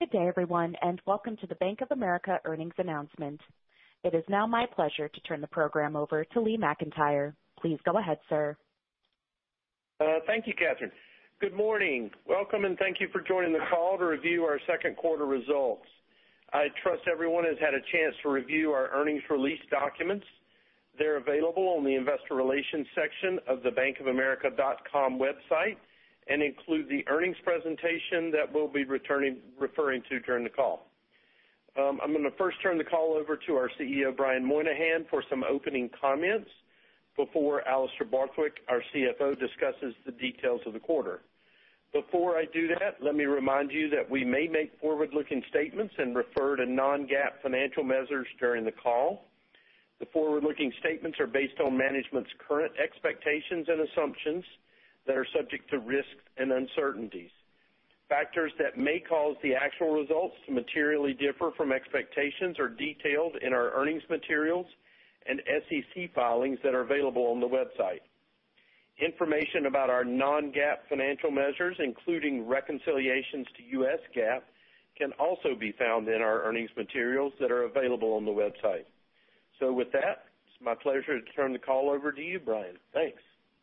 Good day, everyone, and welcome to the Bank of America earnings announcement. It is now my pleasure to turn the program over to Lee McEntire. Please go ahead, sir. Uh, thank you, Catherine. Good morning. Welcome, and thank you for joining the call to review our second quarter results. I trust everyone has had a chance to review our earnings release documents. They're available on the investor relations section of the bankofamerica.com website and include the earnings presentation that we'll be referring to during the call. Um, I'm going to first turn the call over to our CEO, Brian Moynihan, for some opening comments before Alastair Borthwick, our CFO, discusses the details of the quarter. Before I do that, let me remind you that we may make forward-looking statements and refer to non-GAAP financial measures during the call. The forward-looking statements are based on management's current expectations and assumptions that are subject to risks and uncertainties. Factors that may cause the actual results to materially differ from expectations are detailed in our earnings materials and SEC filings that are available on the website. Information about our non-GAAP financial measures, including reconciliations to US GAAP, can also be found in our earnings materials that are available on the website. So with that, it's my pleasure to turn the call over to you, Brian. Thanks.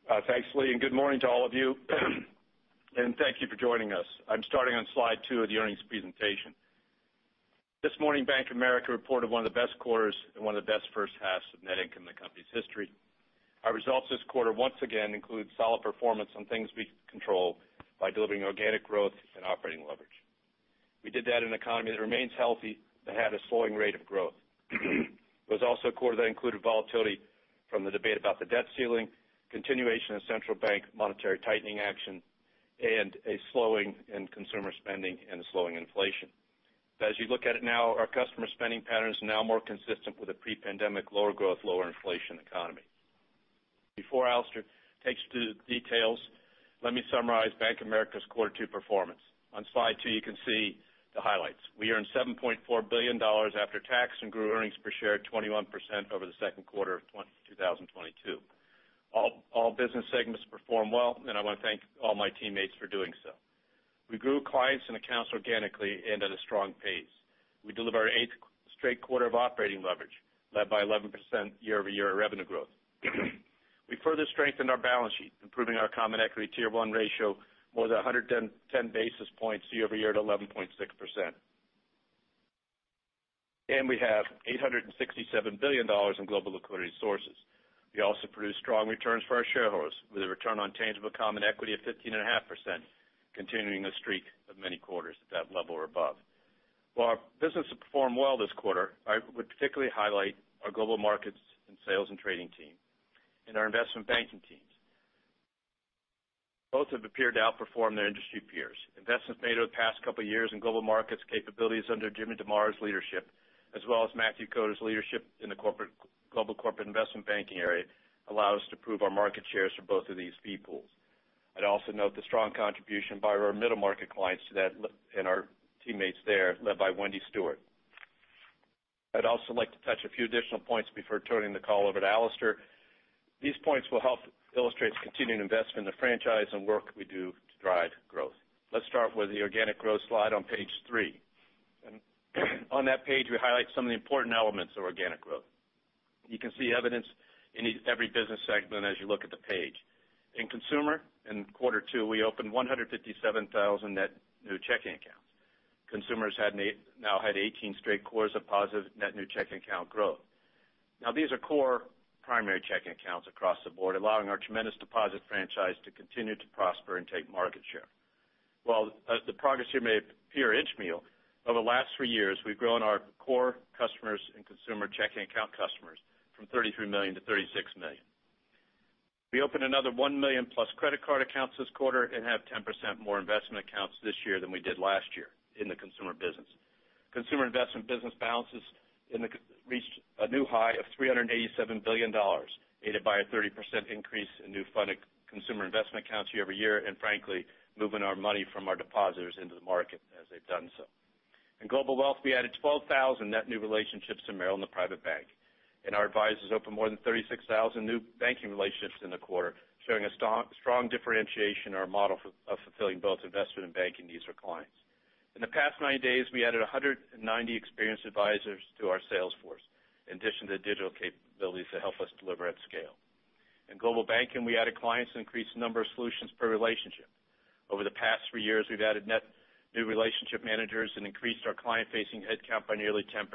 Uh, thanks, Lee, and good morning to all of you, and thank you for joining us. I'm starting on slide two of the earnings presentation. This morning, Bank of America reported one of the best quarters and one of the best first halves of net income in the company's history. Our results this quarter once again include solid performance on things we control by delivering organic growth and operating leverage. We did that in an economy that remains healthy but had a slowing rate of growth. It was also a quarter that included volatility from the debate about the debt ceiling, continuation of central bank monetary tightening action, and a slowing in consumer spending and a slowing inflation. As you look at it now, our customer spending patterns are now more consistent with a pre-pandemic lower growth, lower inflation economy. Before Alastair takes through the details, let me summarize Bank of America's quarter two performance. On slide two, you can see the highlights. We earned $7.4 billion after tax and grew earnings per share 21% over the second quarter of 2022. All business segments performed well, and I want to thank all my teammates for doing so. We grew clients and accounts organically and at a strong pace. We delivered our eighth straight quarter of operating leverage, led by 11% year-over-year revenue growth. We further strengthened our balance sheet, improving our common equity Tier 1 ratio more than 110 basis points year-over-year to 11.6%. And we have $867 billion in global liquidity sources. We also produced strong returns for our shareholders with a return on tangible common equity of 15.5%, continuing a streak of many quarters at that level or above. While our business performed well this quarter, I would particularly highlight our global markets and sales and trading team and our investment banking teams. Both have appeared to outperform their industry peers. Investments made over the past couple of years in global markets capabilities under Jim DeMare's leadership, as well as Matthew Koder's leadership in the global corporate investment banking area, allow us to prove our market shares for both of these fee pools. I'd also note the strong contribution by our middle market clients to that and our teammates there, led by Wendy Stewart. I'd also like to touch a few additional points before turning the call over to Alastair. These points will help illustrate the continuing investment in the franchise and work we do to drive growth. Let's start with the organic growth slide on page three. On that page, we highlight some of the important elements of organic growth. You can see evidence in every business segment as you look at the page. In consumer, in quarter two, we opened 157,000 net new checking accounts. Consumers now had 18 straight quarters of positive net new checking account growth. Now these are core primary checking accounts across the board, allowing our tremendous deposit franchise to continue to prosper and take market share. While uh, the progress here may appear piecemeal, over the last three years, we've grown our core customers and consumer checking account customers from 33 million to 36 million. We opened another 1 million+ credit card accounts this quarter and have 10% more investment accounts this year than we did last year in the consumer business. Consumer investment business balances reached a new high of $387 billion, aided by a 30% increase in new funded consumer investment accounts year-over-year, and frankly, moving our money from our depositors into the market as they've done so. In global wealth, we added 12,000 net new relationships to Merrill in the private bank, and our advisors opened more than 36,000 new banking relationships in the quarter, showing a strong differentiation in our model of fulfilling both investment and banking needs for clients. In the past 90 days, we added 190 experienced advisors to our sales force, in addition to digital capabilities to help us deliver at scale. In Global Banking, we added clients and increased the number of solutions per relationship. Over the past three years, we've added net new relationship managers and increased our client-facing headcount by nearly 10%.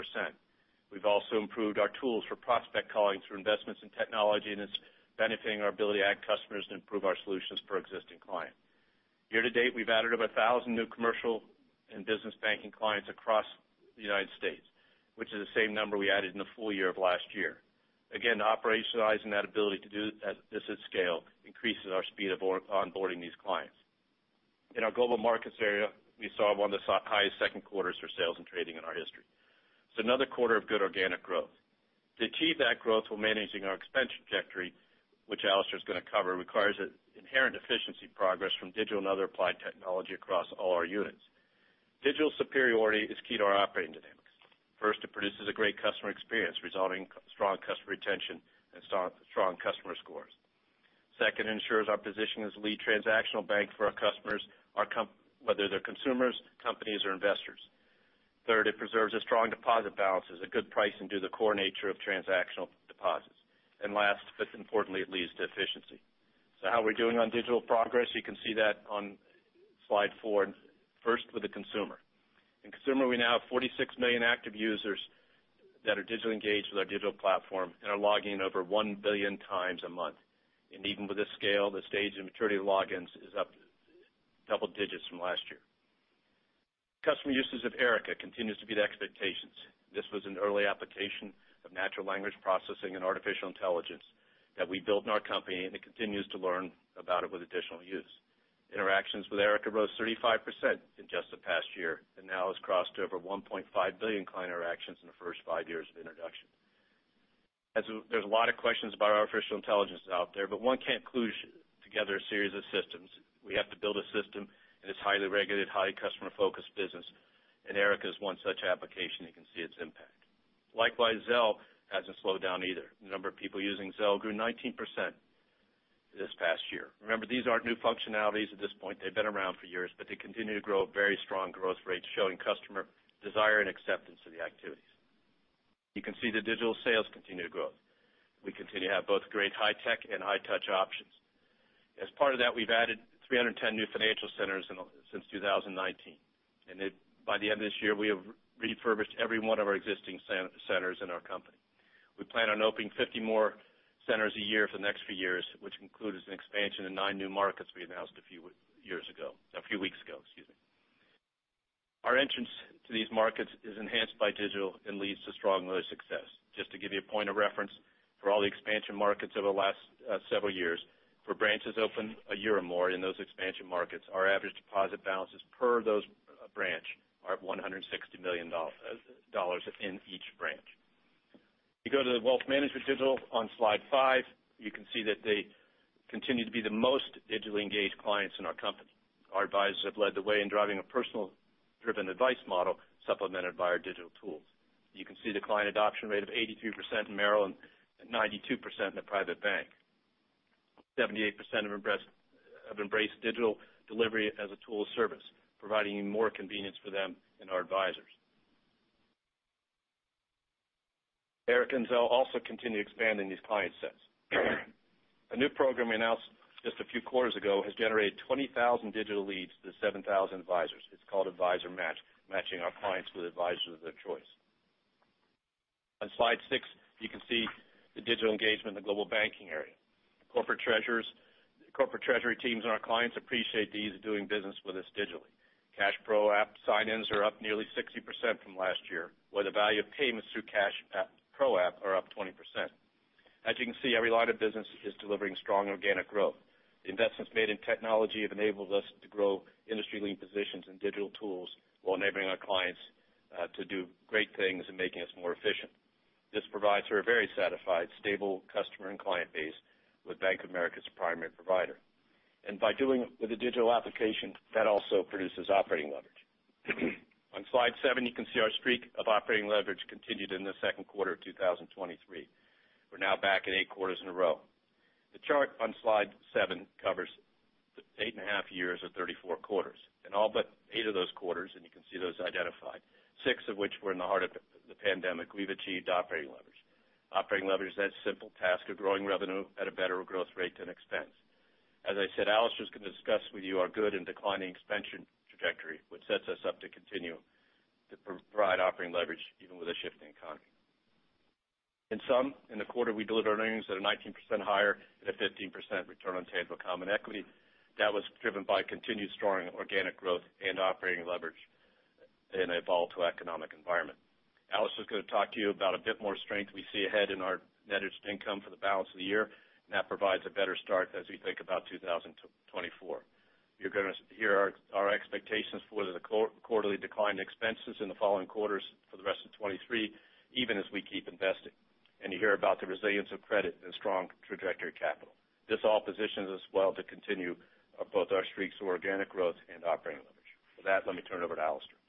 We've also improved our tools for prospect calling through investments in technology, and it's benefiting our ability to add customers and improve our solutions per existing client. Year to date, we've added over 1,000 new commercial and business banking clients across the United States, which is the same number we added in the full year of last year. Again, operationalizing that ability to do this at scale increases our speed of onboarding these clients. In our Global Markets area, we saw one of the highest second quarters for sales and trading in our history. It's another quarter of good organic growth. To achieve that growth while managing our expense trajectory, which Alastair's going to cover, requires inherent efficiency progress from digital and other applied technology across all our units. Digital superiority is key to our operating dynamics. First, it produces a great customer experience, resulting in strong customer retention and strong customer scores. Second, it ensures our position as lead transactional bank for our customers, whether they're consumers, companies, or investors. Third, it preserves a strong deposit balance as a good pricing due to the core nature of transactional deposits. And last, but importantly, it leads to efficiency. So how are we doing on digital progress? You can see that on slide four. First, with the consumer. In consumer, we now have 46 million active users that are digitally engaged with our digital platform and are logging in over 1 billion times a month. And even with this scale, the stage and maturity of logins is up double digits from last year. Customer usage of Erica continues to beat expectations. This was an early application of natural language processing and artificial intelligence that we built in our company, and it continues to learn about it with additional use. Interactions with Erica rose 35% in just the past year and now has crossed over 1.5 billion client interactions in the first five years of introduction. There's a lot of questions about artificial intelligence out there, but one can't kludge together a series of systems. We have to build a system in this highly regulated, highly customer-focused business, and Erica is one such application. You can see its impact. Likewise, Zelle hasn't slowed down either. The number of people using Zelle grew 19% this past year. Remember, these aren't new functionalities at this point. They've been around for years, but they continue to grow at very strong growth rates, showing customer desire and acceptance of the activities. You can see the digital sales continue to grow. We continue to have both great high-tech and high-touch options. As part of that, we've added 310 new financial centers since 2019. and By the end of this year, we have refurbished every one of our existing centers in our company. We plan on opening 50 more centers a year for the next few years, which includes an expansion in nine new markets we announced a few years ago, a few weeks ago. Excuse me. Our entrance to these markets is enhanced by digital and leads to strong early success. Just to give you a point of reference, for all the expansion markets over the last uh, several years, for branches open a year or more in those expansion markets, our average deposit balances per those uh, branch are at $160 million uh, in each branch. You go to the wealth management digital on slide five, you can see that they continue to be the most digitally engaged clients in our company. Our advisors have led the way in driving a personal-driven advice model supplemented by our digital tools. You can see the client adoption rate of 83% in Merrill and 92% in the private bank. 78% have embraced digital delivery as a tool of service, providing more convenience for them and our advisors. Erica and Zelle also continue expanding these client sets. A new program we announced just a few quarters ago has generated 20,000 digital leads to 7,000 advisors. It's called Advisor Match, matching our clients with advisors of their choice. On slide six, you can see the digital engagement in the Global Banking area. Corporate treasurers, corporate treasury teams and our clients appreciate the ease of doing business with us digitally. CashPro app sign-ins are up nearly 60% from last year, while the value of payments through app Pro App are up 20%. As you can see, every line of business is delivering strong organic growth. The investments made in technology have enabled us to grow industry-leading positions in digital tools while enabling our clients uh, to do great things and making us more efficient. This provides for a very satisfied, stable customer and client base with Bank of America as a primary provider. And by doing it with a digital application, that also produces operating leverage. On slide seven, you can see our streak of operating leverage continued in the second quarter of 2023. We're now back at eight quarters in a row. The chart on slide seven covers eight and a half years or 34 quarters. In all but eight of those quarters, and you can see those identified, six of which were in the heart of the pandemic, we've achieved operating leverage. Operating leverage is that simple task of growing revenue at a better growth rate than expense. As I said, Alastair's going to discuss with you our good and declining expense trajectory, which sets us up to continue to provide operating leverage even with a shifting economy. In sum, in the quarter, we delivered earnings that are 19% higher at a 15% return on tangible common equity. That was driven by continued strong organic growth and operating leverage in a volatile economic environment. Alastair's going to talk to you about a bit more strength we see ahead in our net interest income for the balance of the year, and that provides a better start as we think about 2024. You're going to hear our expectations for the quarterly decline in expenses in the following quarters for the rest of 2023, even as we keep investing. And you hear about the resilience of credit and strong trajectory capital. This all positions us well to continue both our streaks of organic growth and operating leverage. With that, let me turn it over to Alastair.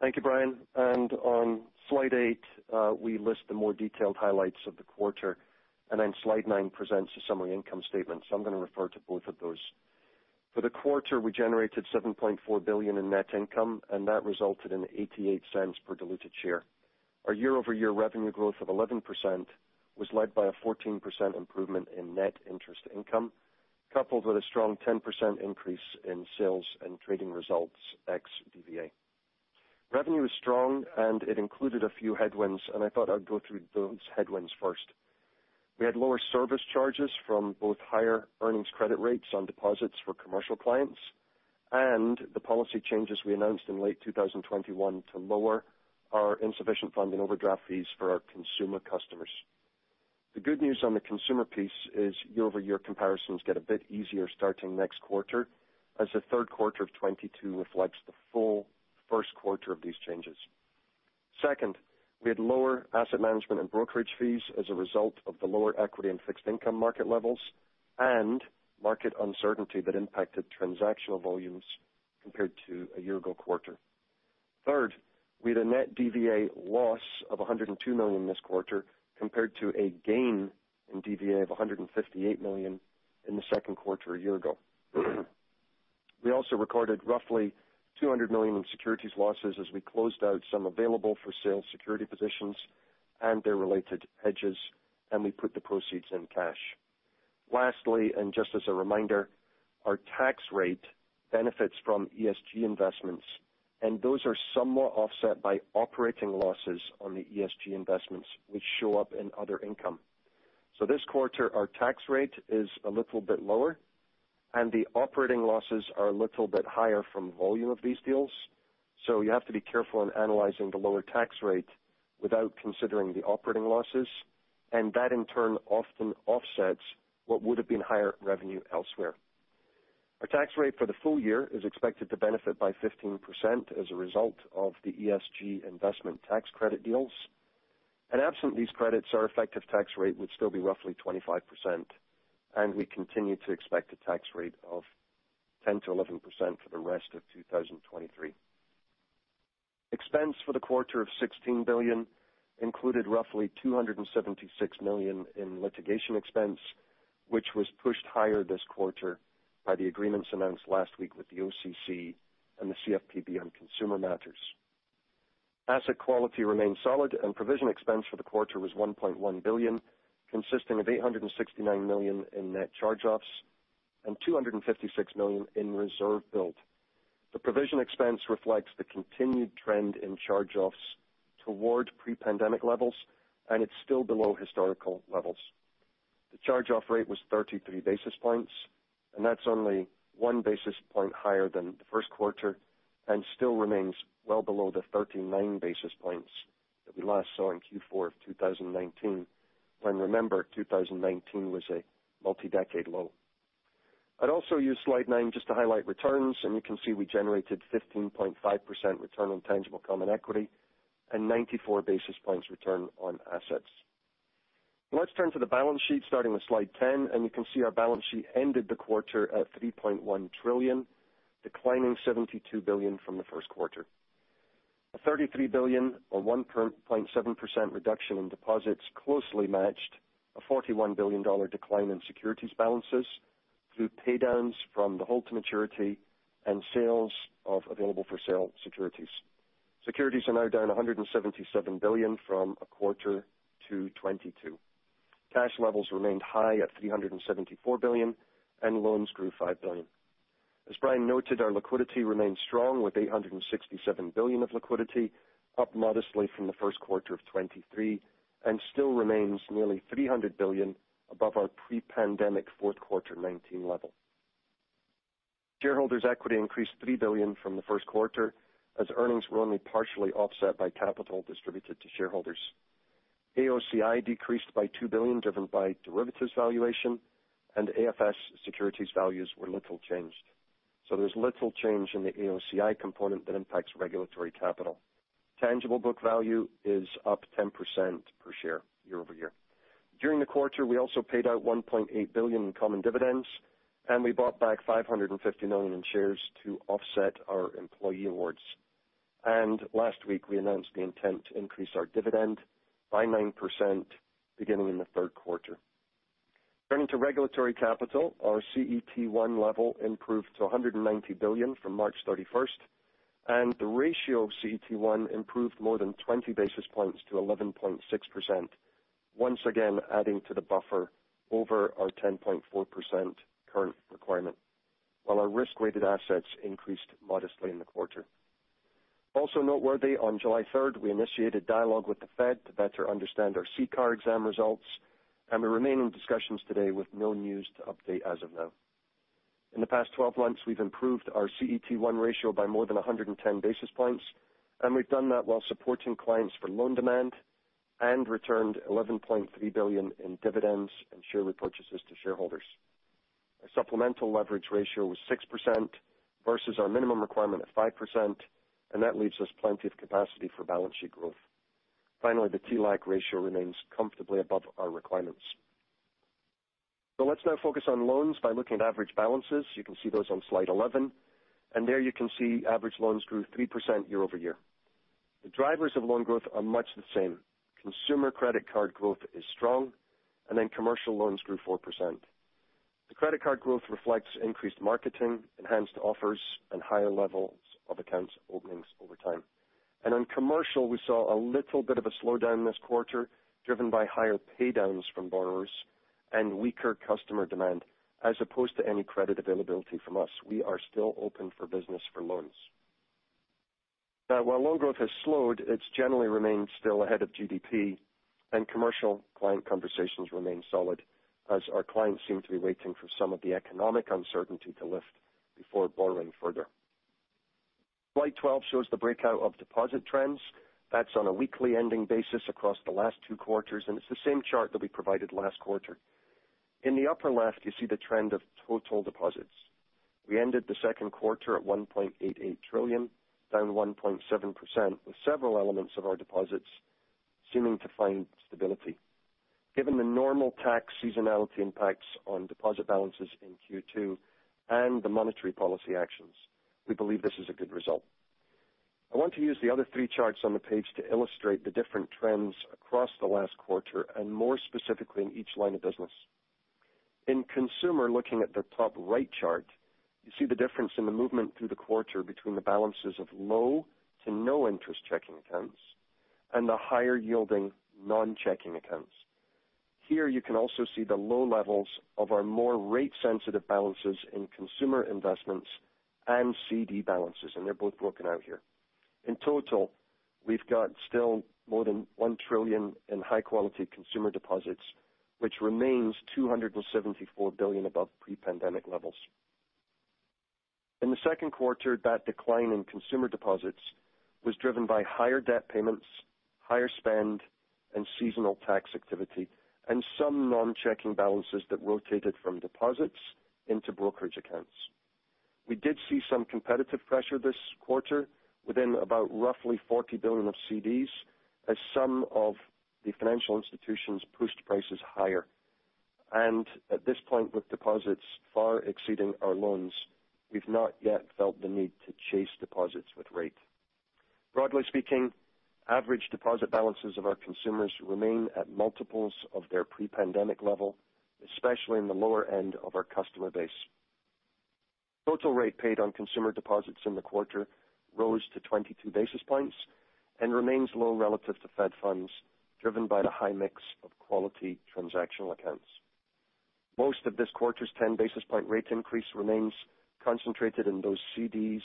Thank you, Brian. And on slide eight, uh, we list the more detailed highlights of the quarter, and then slide nine presents a summary income statement. So I'm going to refer to both of those. For the quarter, we generated 7.4 billion in net income, and that resulted in $0.88 per diluted share. Our year-over-year revenue growth of 11% was led by a 14% improvement in net interest income, coupled with a strong 10% increase in sales and trading results ex DVA. Revenue is strong, and it included a few headwinds, and I thought I'd go through those headwinds first. We had lower service charges from both higher earnings credit rates on deposits for commercial clients and the policy changes we announced in late 2021 to lower our insufficient funding overdraft fees for our consumer customers. The good news on the consumer piece is year-over-year comparisons get a bit easier starting next quarter, as the third quarter of 2022 reflects the full first quarter of these changes. Second, we had lower asset management and brokerage fees as a result of the lower equity and fixed income market levels and market uncertainty that impacted transactional volumes compared to a year ago quarter. Third, we had a net DVA loss of $102 million this quarter, compared to a gain in DVA of $158 million in the second quarter a year ago. We also recorded roughly 200 million in securities losses as we closed out some available-for-sale security positions and their related hedges, and we put the proceeds in cash. Lastly, and just as a reminder, our tax rate benefits from ESG investments, and those are somewhat offset by operating losses on the ESG investments, which show up in other income. So this quarter, our tax rate is a little bit lower, and the operating losses are a little bit higher from volume of these deals. So you have to be careful in analyzing the lower tax rate without considering the operating losses, and that, in turn, often offsets what would have been higher revenue elsewhere. Our tax rate for the full year is expected to benefit by 15% as a result of the ESG investment tax credit deals. And absent these credits, our effective tax rate would still be roughly 25%, and we continue to expect a tax rate of 10%-11% for the rest of 2023. Expense for the quarter of 16 billion included roughly 276 million in litigation expense, which was pushed higher this quarter by the agreements announced last week with the OCC and the CFPB on consumer matters. Asset quality remained solid, and provision expense for the quarter was $1.1 billion, consisting of 869 million in net charge-offs and 256 million in reserve build. The provision expense reflects the continued trend in charge-offs toward pre-pandemic levels, and it's still below historical levels. The charge-off rate was 33 basis points, and that's only 1 basis point higher than the first quarter and still remains well below the 39 basis points that we last saw in Q4 of 2019, when, remember, 2019 was a multi-decade low. I'd also use slide nine just to highlight returns, and you can see we generated 15.5% return on tangible common equity and 94 basis points return on assets. Let's turn to the balance sheet, starting with slide 10, and you can see our balance sheet ended the quarter at 3.1 trillion, declining 72 billion from the first quarter. A 33 billion or 1.7% reduction in deposits closely matched a $41 billion decline in securities balances, through paydowns from the hold-to-maturity and sales of available-for-sale securities. Securities are now down 177 billion from a quarter to 22. Cash levels remained high at 374 billion, and loans grew $5 billion. As Brian noted, our liquidity remains strong with 867 billion of liquidity, up modestly from the first quarter of 2023, and still remains nearly 300 billion above our pre-pandemic fourth quarter 2019 level. Shareholders' equity increased 3 billion from the first quarter as earnings were only partially offset by capital distributed to shareholders. AOCI decreased by 2 billion, driven by derivatives valuation, and AFS securities values were little changed. So there's little change in the AOCI component that impacts regulatory capital. Tangible book value is up 10% per share year-over-year. During the quarter, we also paid out 1.8 billion in common dividends, and we bought back 550 million in shares to offset our employee awards. And last week, we announced the intent to increase our dividend by 9% beginning in the third quarter. Turning to regulatory capital, our CET1 level improved to 190 billion from March 31st, and the ratio of CET1 improved more than 20 basis points to 11.6%, once again adding to the buffer over our 10.4% current requirement, while our risk-weighted assets increased modestly in the quarter. Also noteworthy, on July 3rd, we initiated dialogue with the Fed to better understand our CCAR exam results, and we remain in discussions today with no news to update as of now. In the past 12 months, we've improved our CET1 ratio by more than 110 basis points, and we've done that while supporting clients for loan demand and returned 11.3 billion in dividends and share repurchases to shareholders. Our supplemental leverage ratio was 6% versus our minimum requirement of 5%, and that leaves us plenty of capacity for balance sheet growth. Finally, the TLAC ratio remains comfortably above our requirements. So let's now focus on loans by looking at average balances. You can see those on slide 11, and there you can see average loans grew 3% year-over-year. The drivers of loan growth are much the same. Consumer credit card growth is strong, and then commercial loans grew 4%. The credit card growth reflects increased marketing, enhanced offers, and higher levels of accounts openings over time. And on commercial, we saw a little bit of a slowdown this quarter, driven by higher paydowns from borrowers and weaker customer demand, as opposed to any credit availability from us. We are still open for business for loans. While loan growth has slowed, it's generally remained still ahead of GDP, and commercial client conversations remain solid as our clients seem to be waiting for some of the economic uncertainty to lift before borrowing further. Slide 12 shows the breakout of deposit trends. That's on a weekly ending basis across the last two quarters, and it's the same chart that we provided last quarter. In the upper left, you see the trend of total deposits. We ended the second quarter at 1.88 trillion, down 1.7%, with several elements of our deposits seeming to find stability. Given the normal tax seasonality impacts on deposit balances in Q2 and the monetary policy actions, we believe this is a good result. I want to use the other three charts on the page to illustrate the different trends across the last quarter and more specifically in each line of business. In consumer, looking at the top right chart, you see the difference in the movement through the quarter between the balances of low to no interest checking accounts and the higher-yielding non-checking accounts. Here, you can also see the low levels of our more rate-sensitive balances in consumer investments and CD balances, and they're both broken out here. In total, we've got still more than 1 trillion in high-quality consumer deposits, which remains 274 billion above pre-pandemic levels. In the second quarter, that decline in consumer deposits was driven by higher debt payments, higher spend, and seasonal tax activity, and some non-checking balances that rotated from deposits into brokerage accounts. We did see some competitive pressure this quarter within about roughly 40 billion of CDs as some of the financial institutions pushed prices higher. And at this point, with deposits far exceeding our loans, we've not yet felt the need to chase deposits with rate. Broadly speaking, average deposit balances of our consumers remain at multiples of their pre-pandemic level, especially in the lower end of our customer base. Total rate paid on consumer deposits in the quarter rose to 22 basis points and remains low relative to Fed funds, driven by the high mix of quality transactional accounts. Most of this quarter's 10 basis point rate increase remains concentrated in those CDs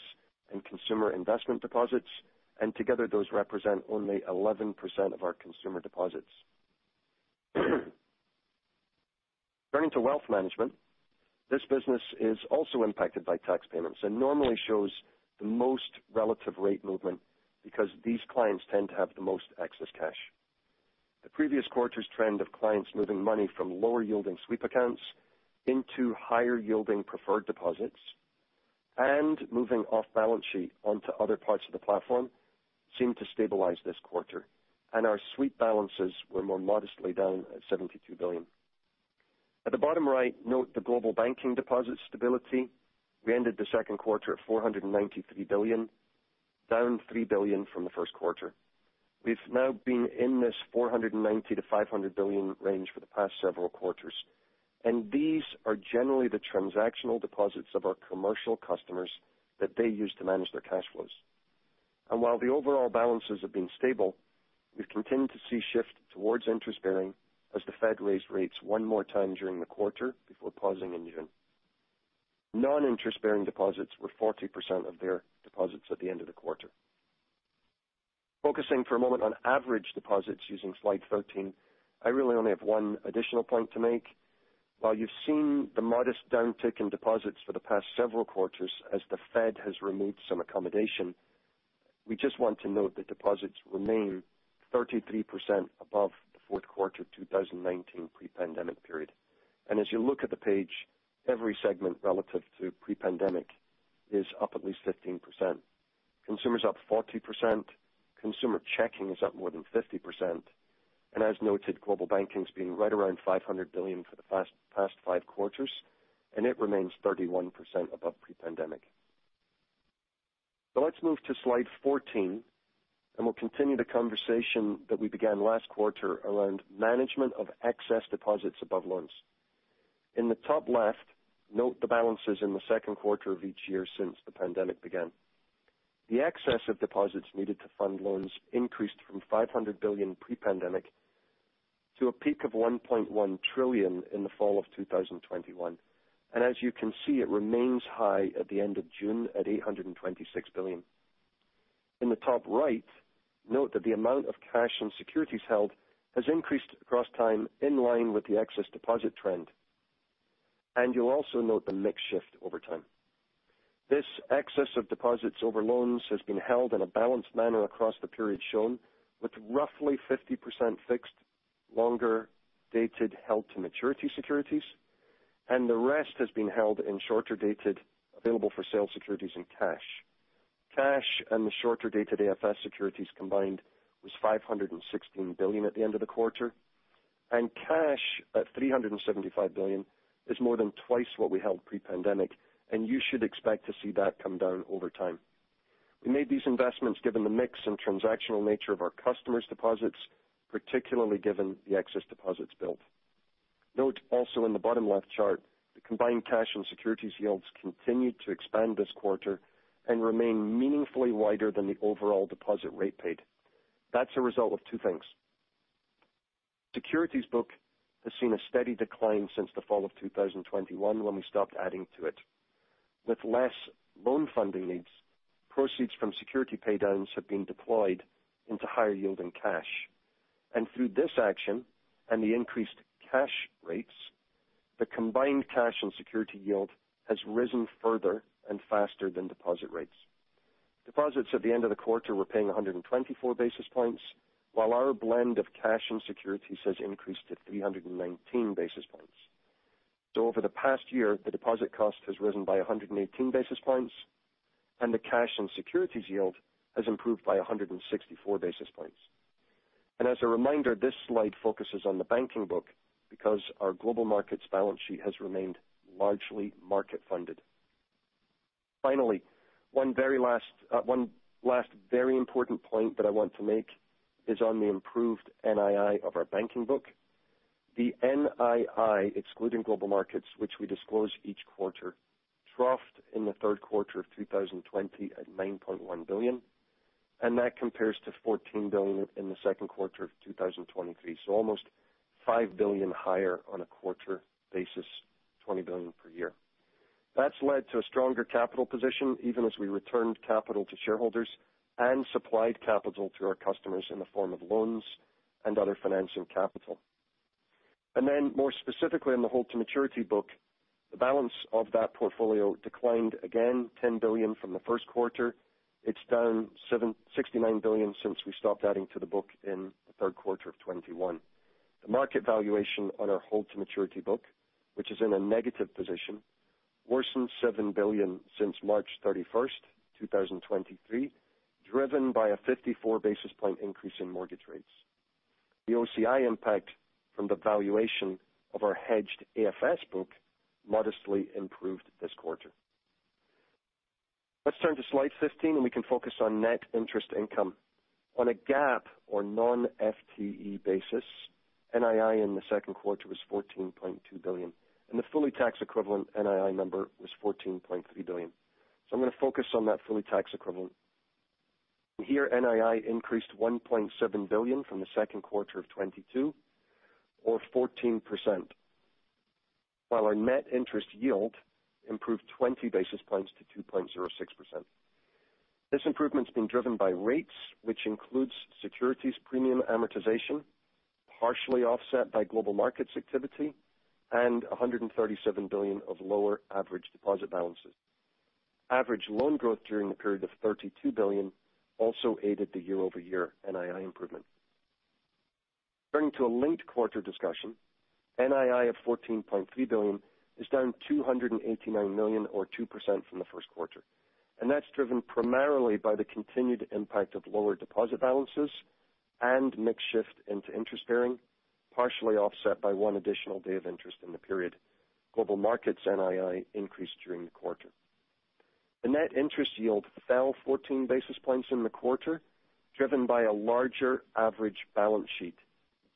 and consumer investment deposits, and together, those represent only 11% of our consumer deposits. Turning to wealth management, this business is also impacted by tax payments and normally shows the most relative rate movement because these clients tend to have the most excess cash. The previous quarter's trend of clients moving money from lower-yielding sweep accounts into higher-yielding preferred deposits and moving off balance sheet onto other parts of the platform seemed to stabilize this quarter, and our sweep balances were more modestly down at $72 billion. At the bottom right, note the global banking deposit stability. We ended the second quarter at 493 billion, down 3 billion from the first quarter. We've now been in this $490 billion-$500 billion range for the past several quarters, and these are generally the transactional deposits of our commercial customers that they use to manage their cash flows. And while the overall balances have been stable, we've continued to see shift towards interest-bearing as the Fed raised rates one more time during the quarter before pausing in June. Non-interest-bearing deposits were 40% of their deposits at the end of the quarter. Focusing for a moment on average deposits using slide 13, I really only have one additional point to make. While you've seen the modest downtick in deposits for the past several quarters as the Fed has removed some accommodation, we just want to note that deposits remain 33% above fourth quarter 2019 pre-pandemic period. And as you look at the page, every segment relative to pre-pandemic is up at least 15%. Consumers up 40%, consumer checking is up more than 50%, and as noted, global banking's been right around 500 billion for the past five quarters, and it remains 31% above pre-pandemic. So let's move to slide 14, and we'll continue the conversation that we began last quarter around management of excess deposits above loans. In the top left, note the balances in the second quarter of each year since the pandemic began. The excess of deposits needed to fund loans increased from 500 billion pre-pandemic to a peak of 1.1 trillion in the fall of 2021. As you can see, it remains high at the end of June at 826 billion. In the top right, note that the amount of cash and securities held has increased across time in line with the excess deposit trend. And you'll also note the mix shift over time. This excess of deposits over loans has been held in a balanced manner across the period shown, with roughly 50% fixed, longer-dated held-to-maturity securities, and the rest has been held in shorter-dated available-for-sale securities and cash. Cash and the shorter-dated AFS securities combined was 516 billion at the end of the quarter, and cash at 375 billion is more than twice what we held pre-pandemic, and you should expect to see that come down over time. We made these investments given the mix and transactional nature of our customers' deposits, particularly given the excess deposits built. Note also in the bottom left chart, the combined cash and securities yields continued to expand this quarter and remain meaningfully wider than the overall deposit rate paid. That's a result of two things. Securities book has seen a steady decline since the fall of 2021 when we stopped adding to it. With less loan funding needs, proceeds from security paydowns have been deployed into higher-yielding cash. And through this action and the increased cash rates, the combined cash and security yield has risen further and faster than deposit rates. Deposits at the end of the quarter were paying 124 basis points, while our blend of cash and securities has increased to 319 basis points. So over the past year, the deposit cost has risen by 118 basis points, and the cash and securities yield has improved by 164 basis points. And as a reminder, this slide focuses on the banking book because our global markets balance sheet has remained largely market-funded. Finally, one very last uh one last very important point that I want to make is on the improved NII of our banking book. The NII, excluding Global Markets, which we disclose each quarter, troughed in the third quarter of 2020 at 9.1 billion, and that compares to 14 billion in the second quarter of 2023. So almost 5 billion higher on a quarter basis, 20 billion per year. That's led to a stronger capital position, even as we returned capital to shareholders and supplied capital to our customers in the form of loans and other financing capital. And then more specifically in the hold-to-maturity book, the balance of that portfolio declined again, 10 billion from the first quarter. It's down $69 billion since we stopped adding to the book in the third quarter of 2021. The market valuation on our hold-to-maturity book, which is in a negative position, worsened 7 billion since March 31st, 2023, driven by a 54 basis point increase in mortgage rates. The OCI impact from the valuation of our hedged AFS book modestly improved this quarter. Let's turn to slide 15, and we can focus on net interest income. On a GAAP or non-FTE basis, NII in the second quarter was $14.2 billion, and the fully tax equivalent NII number was 14.3 billion. So I'm going to focus on that fully tax equivalent. Here, NII increased 1.7 billion from the second quarter of 2022, or 14%, while our net interest yield improved 20 basis points to 2.06%. This improvement's been driven by rates, which includes securities premium amortization, partially offset by Global Markets activity, and $137 billion of lower average deposit balances. Average loan growth during the period of $32 billion also aided the year-over-year NII improvement. Turning to a linked quarter discussion, NII of 14.3 billion is down 289 million or 2% from the first quarter, and that's driven primarily by the continued impact of lower deposit balances and mix shift into interest bearing, partially offset by one additional day of interest in the period. Global Markets NII increased during the quarter. The net interest yield fell 14 basis points in the quarter, driven by a larger average balance sheet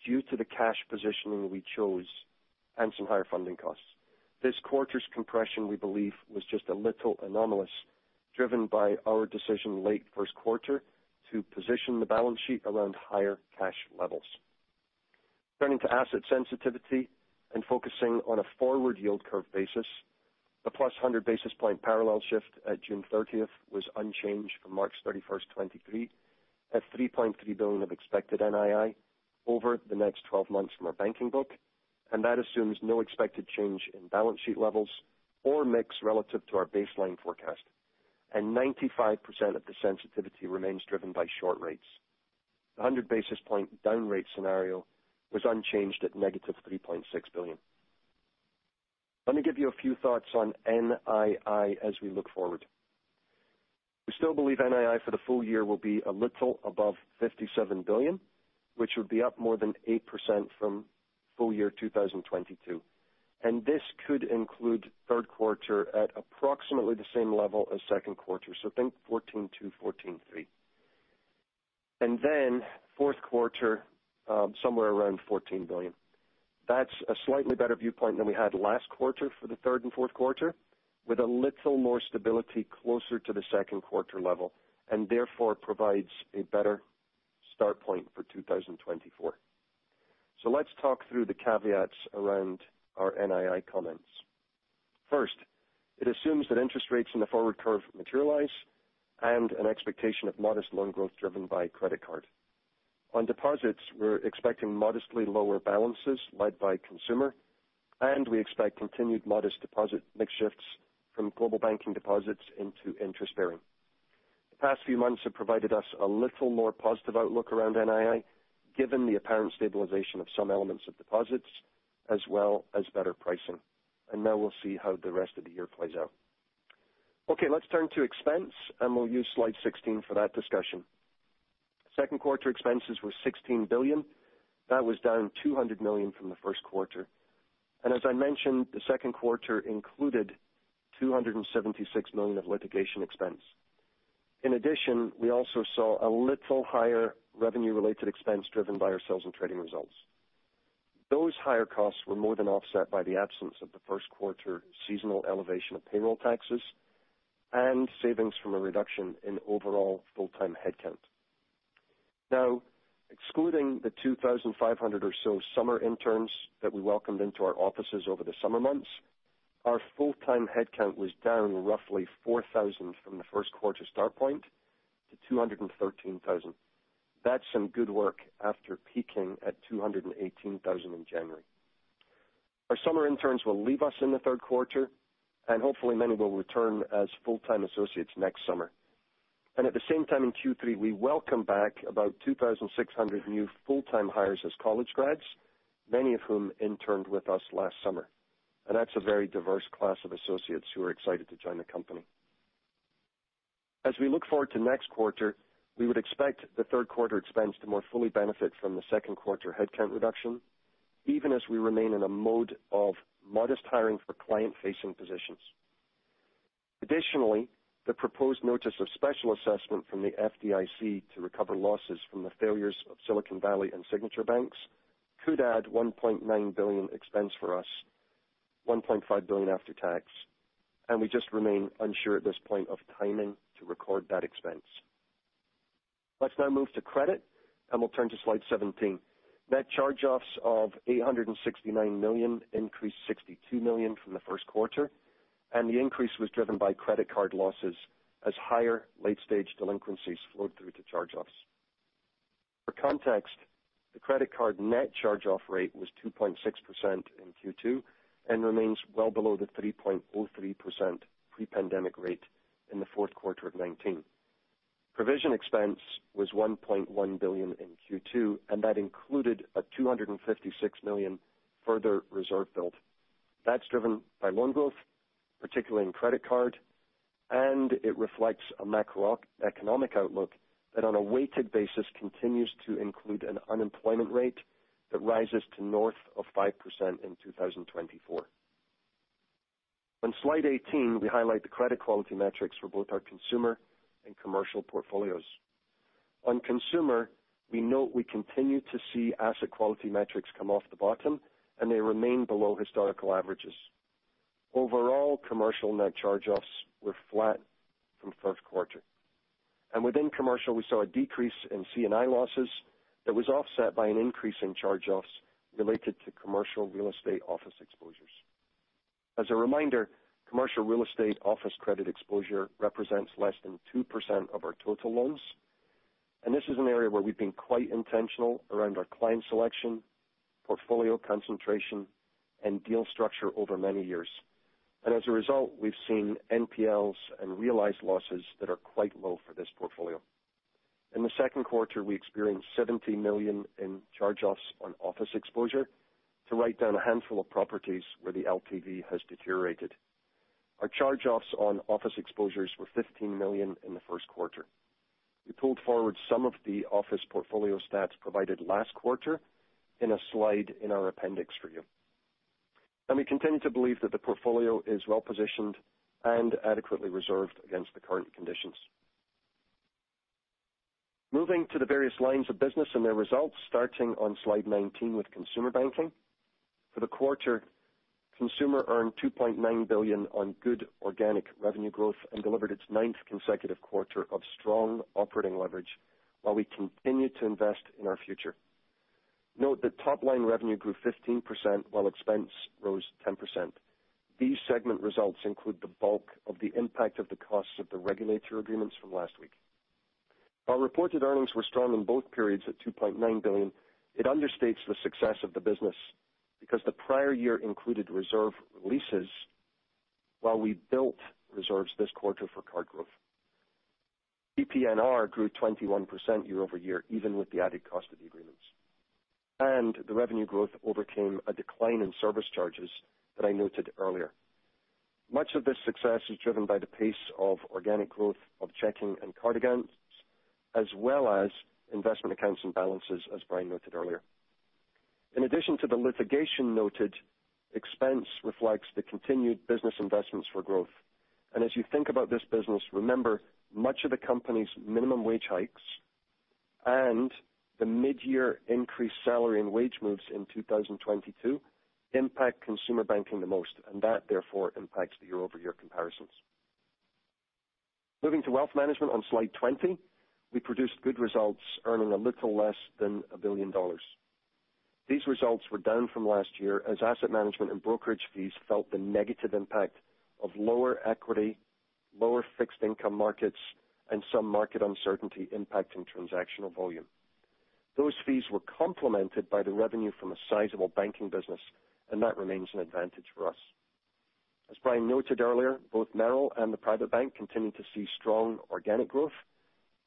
due to the cash positioning we chose and some higher funding costs. This quarter's compression, we believe, was just a little anomalous, driven by our decision late first quarter to position the balance sheet around higher cash levels. Turning to asset sensitivity and focusing on a forward yield curve basis, the +100 basis point parallel shift at June 30th was unchanged from March 31st, 2023, at 3.3 billion of expected NII over the next 12 months from our banking book, and that assumes no expected change in balance sheet levels or mix relative to our baseline forecast. 95% of the sensitivity remains driven by short rates. The 100 basis point down rate scenario was unchanged at -$3.6 billion. Let me give you a few thoughts on NII as we look forward. We still believe NII for the full year will be a little above 57 billion, which would be up more than 8% from full year 2022, and this could include third quarter at approximately the same level as second quarter, so think $14.2 billion-$14.3 billion. And then fourth quarter, Um, somewhere around 14 billion. That's a slightly better viewpoint than we had last quarter for the third and fourth quarter, with a little more stability closer to the second quarter level, and therefore provides a better start point for 2024. So let's talk through the caveats around our NII comments. First, it assumes that interest rates in the forward curve materialize and an expectation of modest loan growth driven by credit card. On deposits, we're expecting modestly lower balances led by consumer, and we expect continued modest deposit mix shifts from Global Banking deposits into interest bearing. The past few months have provided us a little more positive outlook around NII, given the apparent stabilization of some elements of deposits as well as better pricing. And now we'll see how the rest of the year plays out. Okay, let's turn to expense, and we'll use slide 16 for that discussion. Second quarter expenses were 16 billion. That was down 200 million from the first quarter. And as I mentioned, the second quarter included 276 million of litigation expense. In addition, we also saw a little higher revenue-related expense driven by our sales and trading results. Those higher costs were more than offset by the absence of the first quarter seasonal elevation of payroll taxes and savings from a reduction in overall full-time headcount. Now, excluding the 2,500 or so summer interns that we welcomed into our offices over the summer months, our full-time headcount was down roughly 4,000 from the first quarter start point to 213,000. That's some good work after peaking at 218,000 in January. Our summer interns will leave us in the third quarter, and hopefully many will return as full-time associates next summer. And at the same time in Q3, we welcome back about 2,600 new full-time hires as college grads, many of whom interned with us last summer. And that's a very diverse class of associates who are excited to join the company. As we look forward to next quarter, we would expect the third quarter expense to more fully benefit from the second quarter headcount reduction, even as we remain in a mode of modest hiring for client-facing positions. Additionally, the proposed notice of special assessment from the FDIC to recover losses from the failures of Silicon Valley and Signature Banks could add 1.9 billion expense for us, 1.5 billion after tax, and we just remain unsure at this point of timing to record that expense. Let's now move to credit, and we'll turn to slide 17. Net charge-offs of 869 million increased 62 million from the first quarter, and the increase was driven by credit card losses as higher late-stage delinquencies flowed through to charge-offs. For context, the credit card net charge-off rate was 2.6% in Q2 and remains well below the 3.03% pre-pandemic rate in the fourth quarter of 2019. Provision expense was 1.1 billion in Q2, and that included a 256 million further reserve build. That's driven by loan growth, particularly in credit card, and it reflects a macroeconomic outlook that on a weighted basis continues to include an unemployment rate that rises to north of 5% in 2024. On slide 18, we highlight the credit quality metrics for both our consumer and commercial portfolios. On consumer, we note we continue to see asset quality metrics come off the bottom, and they remain below historical averages. Overall, commercial net charge-offs were flat from first quarter. And within commercial, we saw a decrease in C&I losses that was offset by an increase in charge-offs related to commercial real estate office exposures. As a reminder, commercial real estate office credit exposure represents less than 2% of our total loans. And this is an area where we've been quite intentional around our client selection, portfolio concentration, and deal structure over many years. As a result, we've seen NPLs and realized losses that are quite low for this portfolio. In the second quarter, we experienced 70 million in charge-offs on office exposure to write down a handful of properties where the LTV has deteriorated. Our charge-offs on office exposures were 15 million in the first quarter. We pulled forward some of the office portfolio stats provided last quarter in a slide in our appendix for you. And we continue to believe that the portfolio is well-positioned and adequately reserved against the current conditions. Moving to the various lines of business and their results, starting on slide 19 with consumer banking. For the quarter, consumer earned 2.9 billion on good organic revenue growth and delivered its ninth consecutive quarter of strong operating leverage while we continue to invest in our future. Note that top-line revenue grew 15% while expense rose 10%. These segment results include the bulk of the impact of the costs of the regulatory agreements from last week. Our reported earnings were strong in both periods at 2.9 billion. It understates the success of the business because the prior year included reserve releases while we built reserves this quarter for card growth. PPNR grew 21% year-over-year, even with the added cost of the agreements. And the revenue growth overcame a decline in service charges that I noted earlier. Much of this success is driven by the pace of organic growth of checking and card accounts, as well as investment accounts and balances, as Brian noted earlier. In addition to the litigation noted, expense reflects the continued business investments for growth. And as you think about this business, remember much of the company's minimum wage hikes and the mid-year increased salary and wage moves in 2022 impact consumer banking the most, and that therefore impacts the year-over-year comparisons. Moving to wealth management on slide 20, we produced good results, earning a little less than $1 billion. These results were down from last year as asset management and brokerage fees felt the negative impact of lower equity, lower fixed income markets, and some market uncertainty impacting transactional volume. Those fees were complemented by the revenue from a sizable banking business, and that remains an advantage for us. As Brian noted earlier, both Merrill and the Private Bank continue to see strong organic growth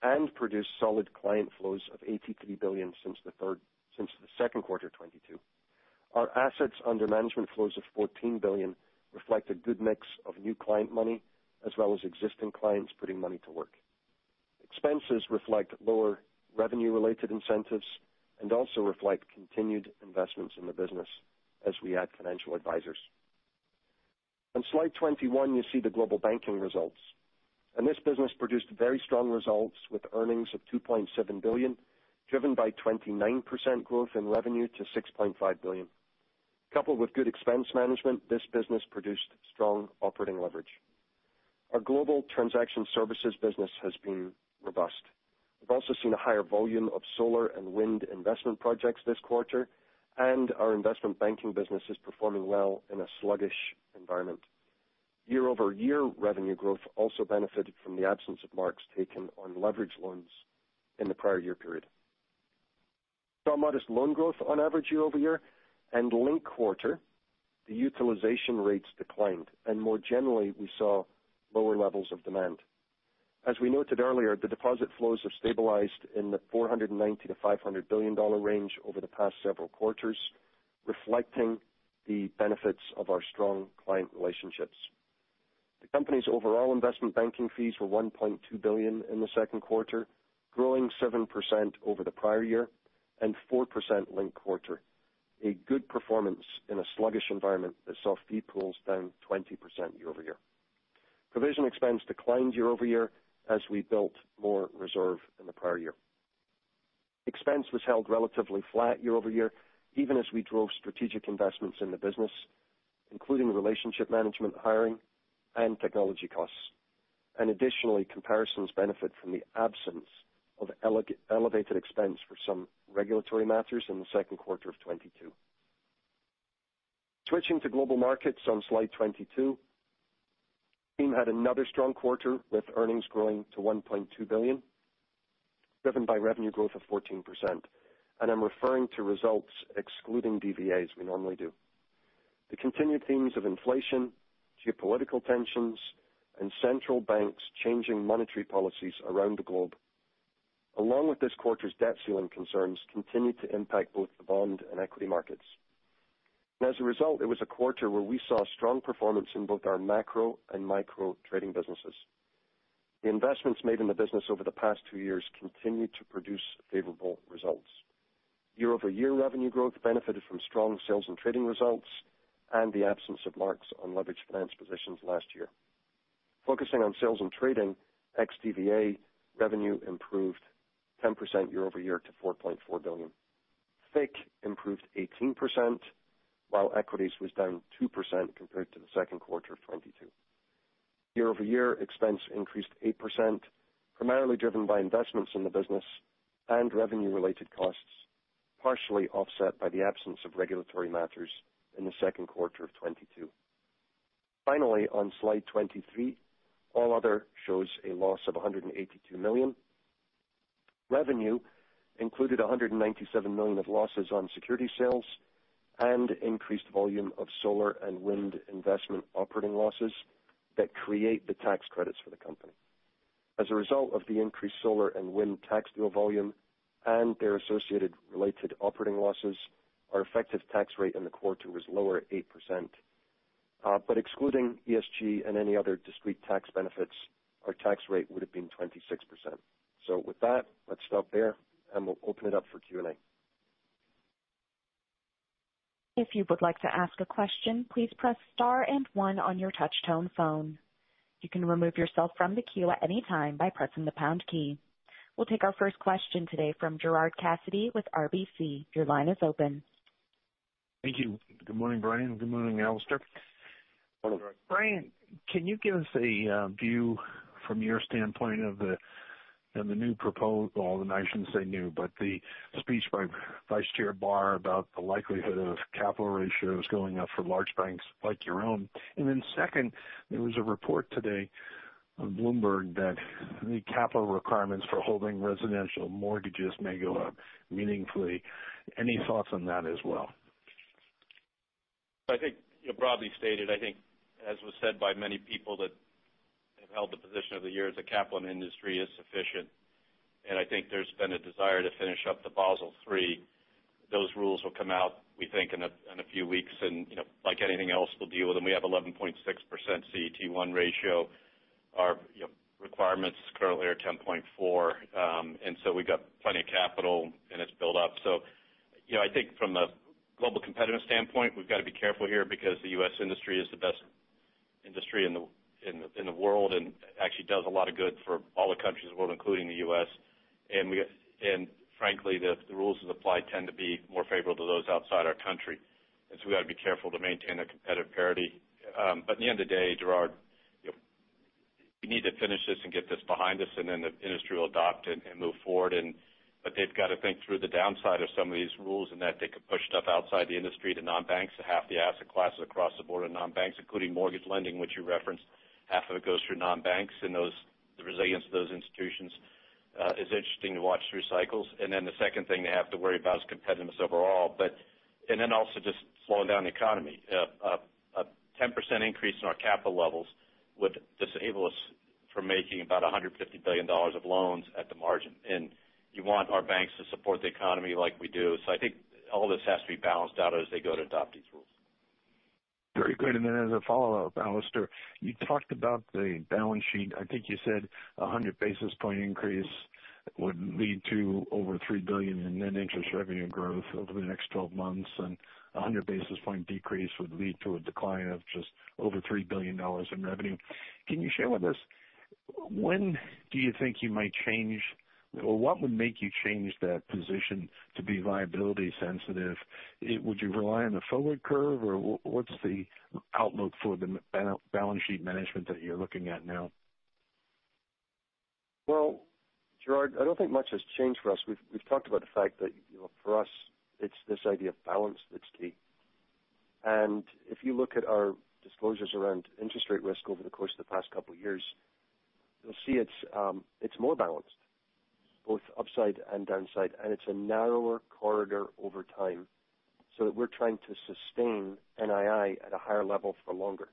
and produce solid client flows of $83 billion since the second quarter 2022. Our assets under management flows of 14 billion reflect a good mix of new client money as well as existing clients putting money to work. Expenses reflect lower revenue-related incentives and also reflect continued investments in the business as we add financial advisors. On slide 21, you see the global banking results. And this business produced very strong results with earnings of 2.7 billion, driven by 29% growth in revenue to 6.5 billion. Coupled with good expense management, this business produced strong operating leverage. Our global transaction services business has been robust. We've also seen a higher volume of solar and wind investment projects this quarter, and our investment banking business is performing well in a sluggish environment. Year-over-year revenue growth also benefited from the absence of marks taken on leverage loans in the prior year period. Saw modest loan growth on average year-over-year and linked quarter, the utilization rates declined, and more generally, we saw lower levels of demand. As we noted earlier, the deposit flows have stabilized in the $490 billion-$500 billion range over the past several quarters, reflecting the benefits of our strong client relationships. The company's overall investment banking fees were 1.2 billion in the second quarter, growing 7% over the prior year and 4% linked quarter, a good performance in a sluggish environment that saw fee pools down 20% year-over-year. Provision expense declined year-over-year as we built more reserve in the prior year. Expense was held relatively flat year-over-year, even as we drove strategic investments in the business, including relationship management, hiring, and technology costs. And additionally, comparisons benefit from the absence of elevated expense for some regulatory matters in the second quarter of 2022. Switching to global markets on slide 22. Team had another strong quarter with earnings growing to 1.2 billion, driven by revenue growth of 14%. And I'm referring to results excluding DVAs, we normally do. The continued themes of inflation, geopolitical tensions, and central banks changing monetary policies around the globe, along with this quarter's debt ceiling concerns, continue to impact both the bond and equity markets. As a result, it was a quarter where we saw strong performance in both our macro and micro trading businesses. The investments made in the business over the past two years continued to produce favorable results. Year-over-year revenue growth benefited from strong sales and trading results and the absence of marks on leveraged finance positions last year. Focusing on sales and trading, ex DVA revenue improved 10% year-over-year to $4.4 billion. FICC improved 18%, while equities was down 2% compared to the second quarter of 2022. Year-over-year expense increased 8%, primarily driven by investments in the business and revenue-related costs, partially offset by the absence of regulatory matters in the second quarter of 2022. Finally, on slide 23, all other shows a loss of 182 million. Revenue included 197 million of losses on security sales and increased volume of solar and wind investment operating losses that create the tax credits for the company. As a result of the increased solar and wind tax deal volume and their associated related operating losses, our effective tax rate in the quarter was lower at 8%. Uh but excluding ESG and any other discrete tax benefits, our tax rate would have been 26%. So with that, let's stop there, and we'll open it up for Q&A. If you would like to ask a question, please press star and one on your touch-tone phone. You can remove yourself from the queue at any time by pressing the pound key. We'll take our first question today from Gerard Cassidy with RBC. Your line is open. Thank you. Good morning, Brian. Good morning, Alastair. Morning. Brian, can you give us a uh, view from your standpoint of the new proposal, and I shouldn't say new, but the speech by Vice Chair Barr about the likelihood of capital ratios going up for large banks like your own? And then, Second, there was a report today on Bloomberg that the capital requirements for holding residential mortgages may go up meaningfully. Any thoughts on that as well? I think broadly stated, I think as was said by many people that have held the position over the years, the capital in the industry is sufficient. And I think there's been a desire to finish up the Basel III. Those rules will come out, we think, in a few weeks, and you know, like anything else, we'll deal with them. We have 11.6% CET1 ratio. Our requirements currently are 10.4%. Um, we've got plenty of capital, and it's built up. So you know, I think from a global competitive standpoint, we've got to be careful here because the U.S. industry is the best industry in the world and actually does a lot of good for all the countries in the world, including the U.S. And frankly, the rules that apply tend to be more favorable to those outside our country. And so We've got to be careful to maintain a competitive parity. Um, but at the end of the day, Gerard, we need to finish this and get this behind us, and then the industry will adopt and move forward. And but they've got to think through the downside of some of these rules and that they could push stuff outside the industry to non-banks. To half the asset classes across the board are non-banks, including mortgage lending, which you referenced. Half of it goes through non-banks, and the resilience of those institutions uh, is interesting to watch through cycles. And then the second thing they have to worry about is competitiveness overall. And then also just slowing down the economy. Uh, a 10% increase in our capital levels would disable us from making about $150 billion of loans at the margin. And you want our banks to support the economy like we do. So I think all this has to be balanced out as they go to adopt these rules. Very good. And then as a follow-up, Alastair, you talked about the balance sheet. I think you said 100 basis point increase would lead to over 3 billion in net interest revenue growth over the next 12 months, and 100 basis point decrease would lead to a decline of just over $3 billion in revenue. Can you share with us when do you think you might change, or what would make you change that position to be liability sensitive? Would you rely on the forward curve, or what's the outlook for the balance sheet management that you're looking at now? Well, Gerard, I don't think much has changed for us. We've talked about the fact that for us, it's this idea of balance that's key. And if you look at our disclosures around interest rate risk over the course of the past couple of years, you'll see it's um, more balanced, both upside and downside, and it's a narrower corridor over time so that we're trying to sustain NII at a higher level for longer.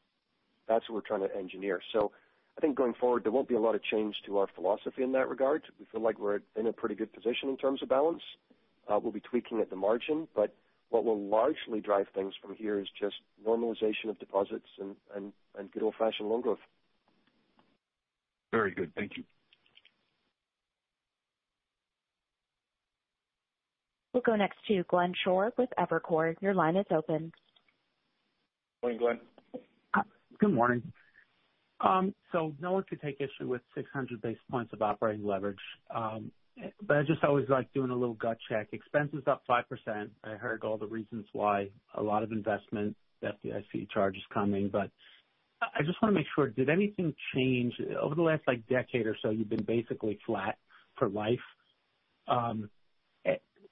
That's what we're trying to engineer. So I think going forward, there won't be a lot of change to our philosophy in that regard. We feel like we're in a pretty good position in terms of balance. Uh, we'll be tweaking at the margin, but what will largely drive things from here is just normalization of deposits and good old-fashioned loan growth. Very good. Thank you. We'll go next to Glenn Schorr with Evercore. Your line is open. Uh, good morning, Glenn. Good morning. So, no one could take issue with 600 basis points of operating leverage. Um but I just always like doing a little gut check. Expenses up 5%. I heard all the reasons why, a lot of investment, FDIC charges coming. But I just want to make sure, did anything change? Over the last like decade or so, you've been basically flat for life. Um,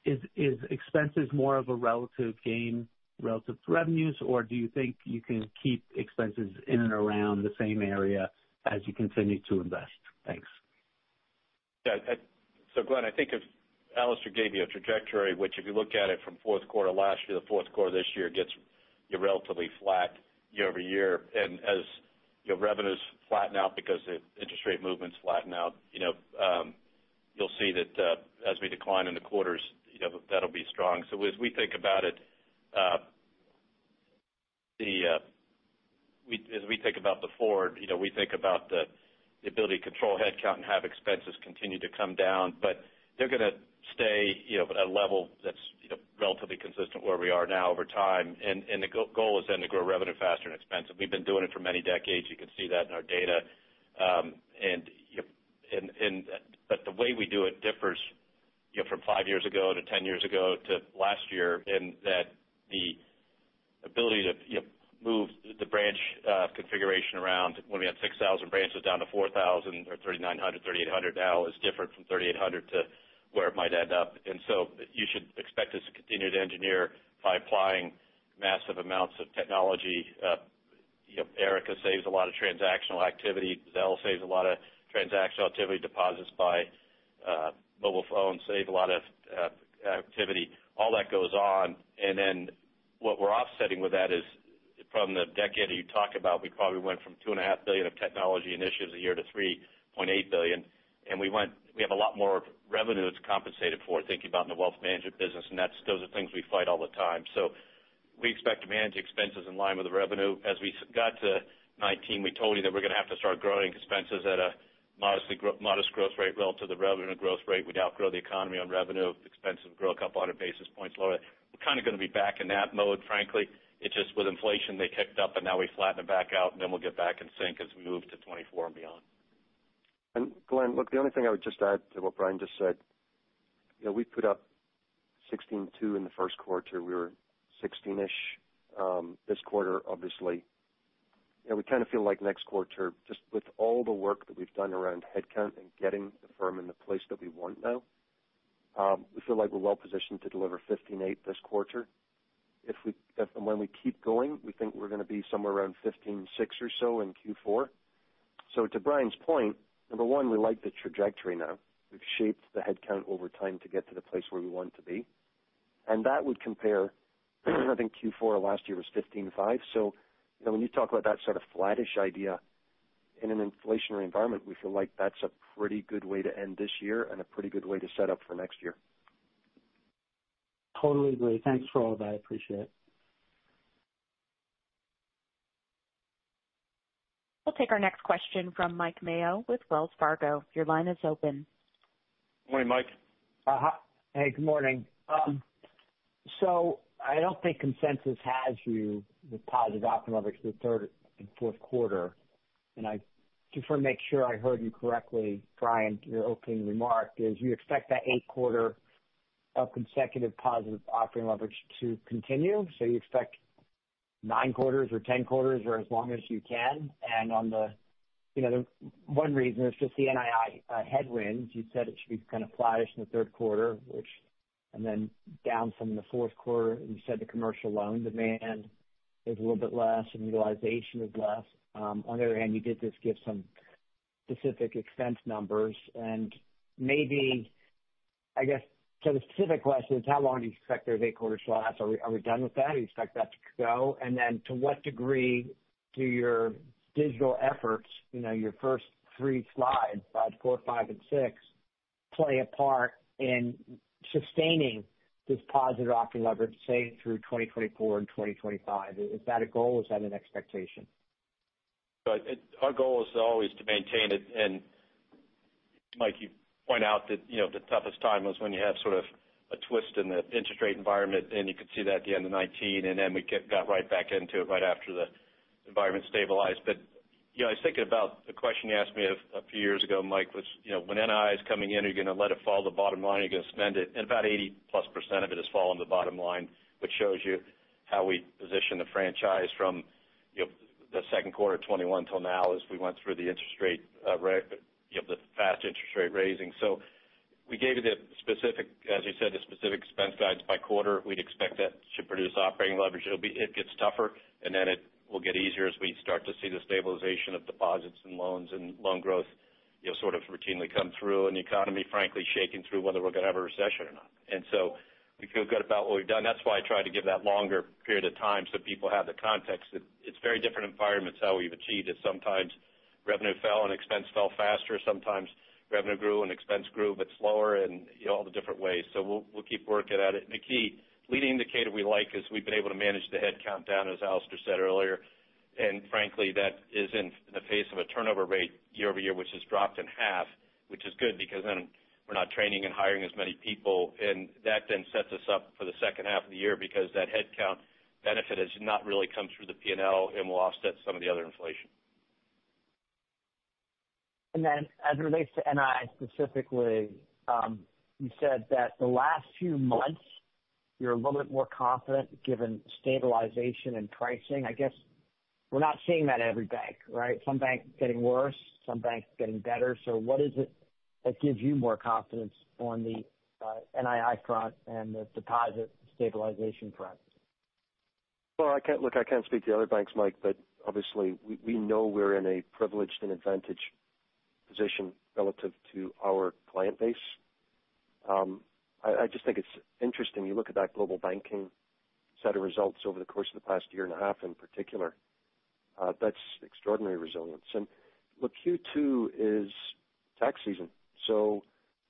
Is is expenses more of a relative gain relative to revenues, or do you think you can keep expenses in and around the same area as you continue to invest? Thanks. So, Glenn, I think if Alastair gave you a trajectory, which if you look at it from fourth quarter last year to fourth quarter this year, gets you relatively flat year-over-year. And as your revenues flatten out because the interest rate movements flatten out, you know um you'll see that as we decline in the quarters, that'll be strong. So as we think about it, uh, the uh, as we think about the forward, you know, we think about the ability to control headcount and have expenses continue to come down. But they're going to stay you know, at a level that's relatively consistent where we are now over time. And and the goal is then to grow revenue faster than expense. We've been doing it for many decades. You can see that in our data. Um, and but the way we do it differs from five years ago to 10 years ago to last year in that the ability to move the branch uh, configuration around when we had 6,000 branches down to 4,000 or 3,900, 3,800 now is different from 3,800 to where it might end up. And so you should expect us to continue to engineer by applying massive amounts of technology. Uh, Erica saves a lot of transactional activity. Zelle saves a lot of transactional activity. Deposits by uh, mobile phones save a lot of uh, activity. All that goes on. And then what we're offsetting with that is from the decade you talk about, we probably went from 2.5 billion of technology initiatives a year to $3.8 billion. We went we have a lot more revenue that's compensated for, thinking about in the wealth management business, and that's those are things we fight all the time. So we expect to manage expenses in line with the revenue. As we got to 2019, we told you that we're going to have to start growing expenses at a modest growth rate relative to the revenue growth rate. We'd outgrow the economy on revenue. Expenses would grow a couple hundred basis points lower. We're kind of going to be back in that mode, frankly. It's just with inflation, they kicked up, and now we flatten it back out, and then we'll get back in sync as we move to 2024 and beyond. And Glenn, look, the only thing I would just add to what Brian just said, You know, we put up 16.2 in the first quarter. We were 16-ish Um this quarter, obviously. Yeah, we kind of feel like next quarter, just with all the work that we've done around headcount and getting the firm in the place that we want now, um, we feel like we're well positioned to deliver 15.8 this quarter. If and when we keep going, we think we're going to be somewhere around 15.6 or so in Q4. So To Brian's point, number one, we like the trajectory now. We've shaped the headcount over time to get to the place where we want to be. And that would compare, I think Q4 last year was 15.5. When you talk about that sort of flattish idea in an inflationary environment, we feel like that's a pretty good way to end this year and a pretty good way to set up for next year. Totally agree. Thanks for all that. I appreciate it. We'll take our next question from Mike Mayo with Wells Fargo. Your line is open. Morning, Mike. Uh hey, good morning. I don't think consensus has you with positive operating leverage for the third and fourth quarter. And I just want to make sure I heard you correctly, Brian, your opening remark is you expect that eight quarter of consecutive positive operating leverage to continue. So you expect nine quarters or 10 quarters or as long as you can. And on the you know, the one reason is just the NII uh, headwinds. You said it should be kind of flattish in the third quarter, and then down from the fourth quarter. You said the commercial loan demand is a little bit less and utilization is less. Um, on the other hand, you did just give some specific expense numbers and maybe, I guess, so the specific question is how long do you expect those eight quarters to last? Are we done with that? Do you expect that to go? And then to what degree do your digital efforts, you know, your first three slides, slide four, five, and six, play a part in sustaining this positive operating leverage, say, through 2024 and 2025? Is that a goal? Is that an expectation? Our goal is always to maintain it. And Mike, you point out that you know, the toughest time was when you have sort of a twist in the interest rate environment, and you could see that at the end of 2019, and then we got right back into it right after the environment stabilized. I was thinking about the question you asked me a few years ago, Mike, was you know, when NII is coming in, are you going to let it fall to the bottom line? Are you going to spend it? And about 80%+ of it has fallen to the bottom line, which shows you how we position the franchise from the second quarter of 2021 till now as we went through the interest rate, uh, the fast interest rate raising. So we gave you the specific, as you said, the specific expense guides by quarter. We'd expect that should produce operating leverage. It'll be it gets tougher, and then it will get easier as we start to see the stabilization of deposits and loans and loan growth sort of routinely come through, and the economy, frankly, shaking through whether we're going to have a recession or not. And so we feel good about what we've done. That's why I try to give that longer period of time so people have the context that it's very different environments how we've achieved it. Sometimes revenue fell and expense fell faster. Sometimes revenue grew and expense grew, but slower and all the different ways. So we'll keep working at it. The key leading indicator we like is we've been able to manage the headcount down, as Alastair said earlier. And frankly, that is in the face of a turnover rate year-over-year, which has dropped in half, which is good because then we're not training and hiring as many people. And that then sets us up for the second half of the year because that headcount benefit has not really come through the P&L and will offset some of the other inflation. And then as it relates to NII specifically, um, you said that the last few months you're a little bit more confident given stabilization and pricing. I guess we're not seeing that at every bank, right? Some banks getting worse, some banks getting better. So what is it that gives you more confidence on the uh, NII front and the deposit stabilization front? Well, look, I can't speak to the other banks, Mike, but obviously we know we're in a privileged and advantaged position relative to our client base. Um, I just think it's interesting. You look at that Global Banking set of results over the course of the past year and a half in particular, that's extraordinary resilience. And look, Q2 is tax season. So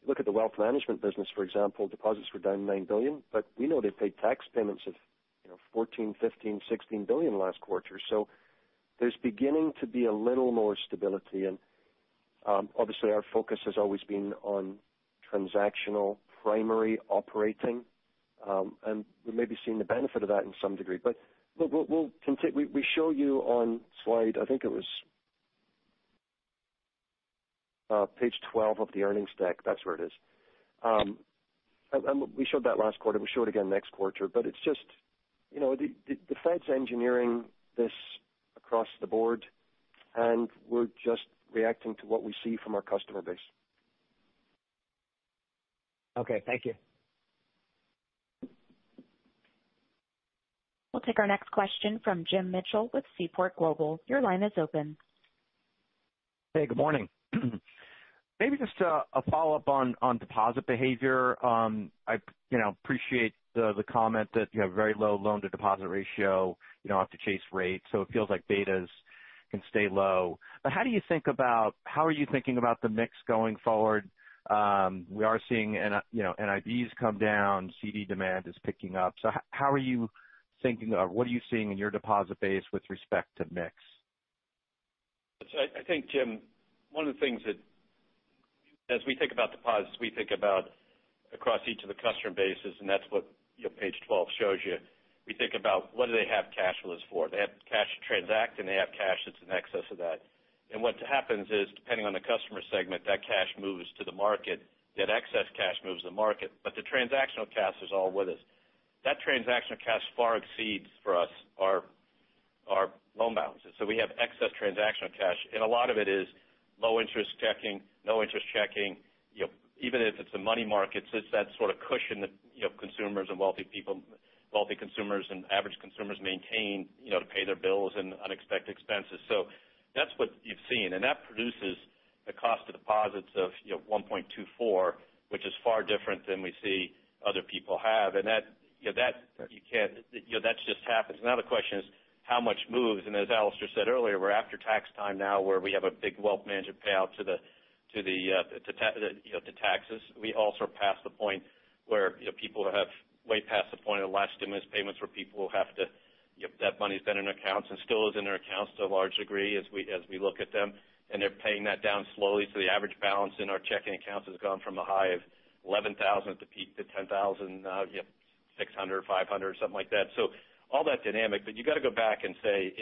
look at the wealth management business, for example, deposits were down 9 billion, but we know they paid tax payments of $14 billion, $15 billion, $16 billion last quarter. So there's beginning to be a little more stability. And um obviously our focus has always been on transactional primary operating. Um, and We may be seeing the benefit of that in some degree. But look, we show you on slide, I think it was uh, page 12 of the earnings deck. That's where it is. Um, we showed that last quarter. We show it again next quarter. But it's just the Fed's engineering this across the board, and we're just reacting to what we see from our customer base. Okay. Thank you. We'll take our next question from Jim Mitchell with Seaport Global. Your line is open. Hey, good morning. Maybe just uh, a follow-up on deposit behavior. Um, I you know appreciate the comment that you have very low loan-to-deposit ratio. You don't have to chase rates, so it feels like betas can stay low. But how do you think about how are you thinking about the mix going forward? Um, we are seeing and you know, NIBs come down, CD demand is picking up. So how how are you thinking of what are you seeing in your deposit base with respect to mix? I think, Jim, one of the things that as we think about deposits, we think about across each of the customer bases, and that's what page 12 shows you. We think about what do they have cash flows for? They have cash to transact, and they have cash that's in excess of that. And what happens is, depending on the customer segment, that cash moves to the market. That excess cash moves to the market, but the transactional cash is all with us. That transactional cash far exceeds for us our our loan balances. So we have excess transactional cash, and a lot of it is low interest checking, no interest checking. Even if it's in money markets, it's that sort of cushion that you know consumers and wealthy people wealthy consumers and average consumers maintain you know, to pay their bills and unexpected expenses. That's what you've seen, and that produces a cost of deposits of 1.24, which is far different than we see other people have. And that you know, that you can't you know, that just happens. Now the question is how much moves? And as Alastair said earlier, we're after tax time now where we have a big wealth management payout to the to the uh, to taxes. We also passed the point where people have way past the point of the last stimulus payments where people will have to that money's been in accounts and still is in their accounts to a large degree as we look at them, and they're paying that down slowly. So the average balance in our checking accounts has gone from a high of $11,000 at the peak to $10,600, uh, $500, something like that. So all that dynamic, but you got to go back and say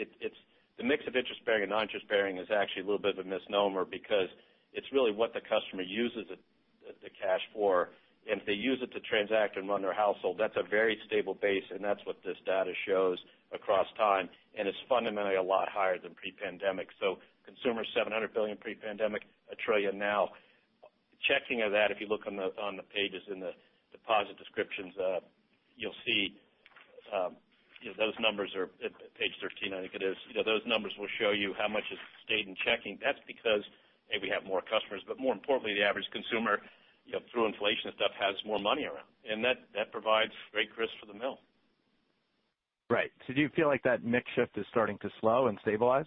the mix of interest-bearing and non-interest-bearing is actually a little bit of a misnomer because it's really what the customer uses the cash for. If they use it to transact and run their household, that's a very stable base, and that's what this data shows across time, and it's fundamentally a lot higher than pre-pandemic. So consumer, 700 billion pre-pandemic, 1 trillion now. Checking of that, if you look on the pages in the deposit descriptions, uh, you'll see um, those numbers are at page 13, I think it is. Those numbers will show you how much has stayed in checking. That's because, A, we have more customers, but more importantly, the average consumer through inflation and stuff has more money around, and that provides great grist for the mill. Right. So do you feel like that mix shift is starting to slow and stabilize?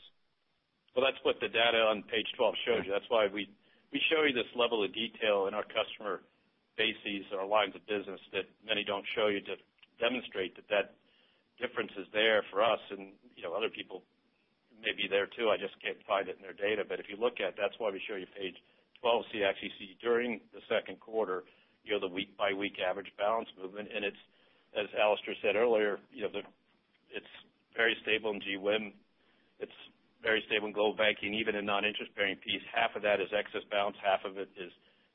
Well, that's what the data on page 12 shows you. That's why we show you this level of detail in our customer bases, our lines of business that many don't show you to demonstrate that that difference is there for us and you know other people may be there too. I just can't find it in their data. But if you look at, that's why we show you page 12, so you actually see during the second quarter, you know the week-by-week average balance movement. And it's, as Alastair said earlier, it's very stable in GWIM. It's very stable in Global Banking, even in non-interest-bearing piece. Half of that is excess balance, half of it is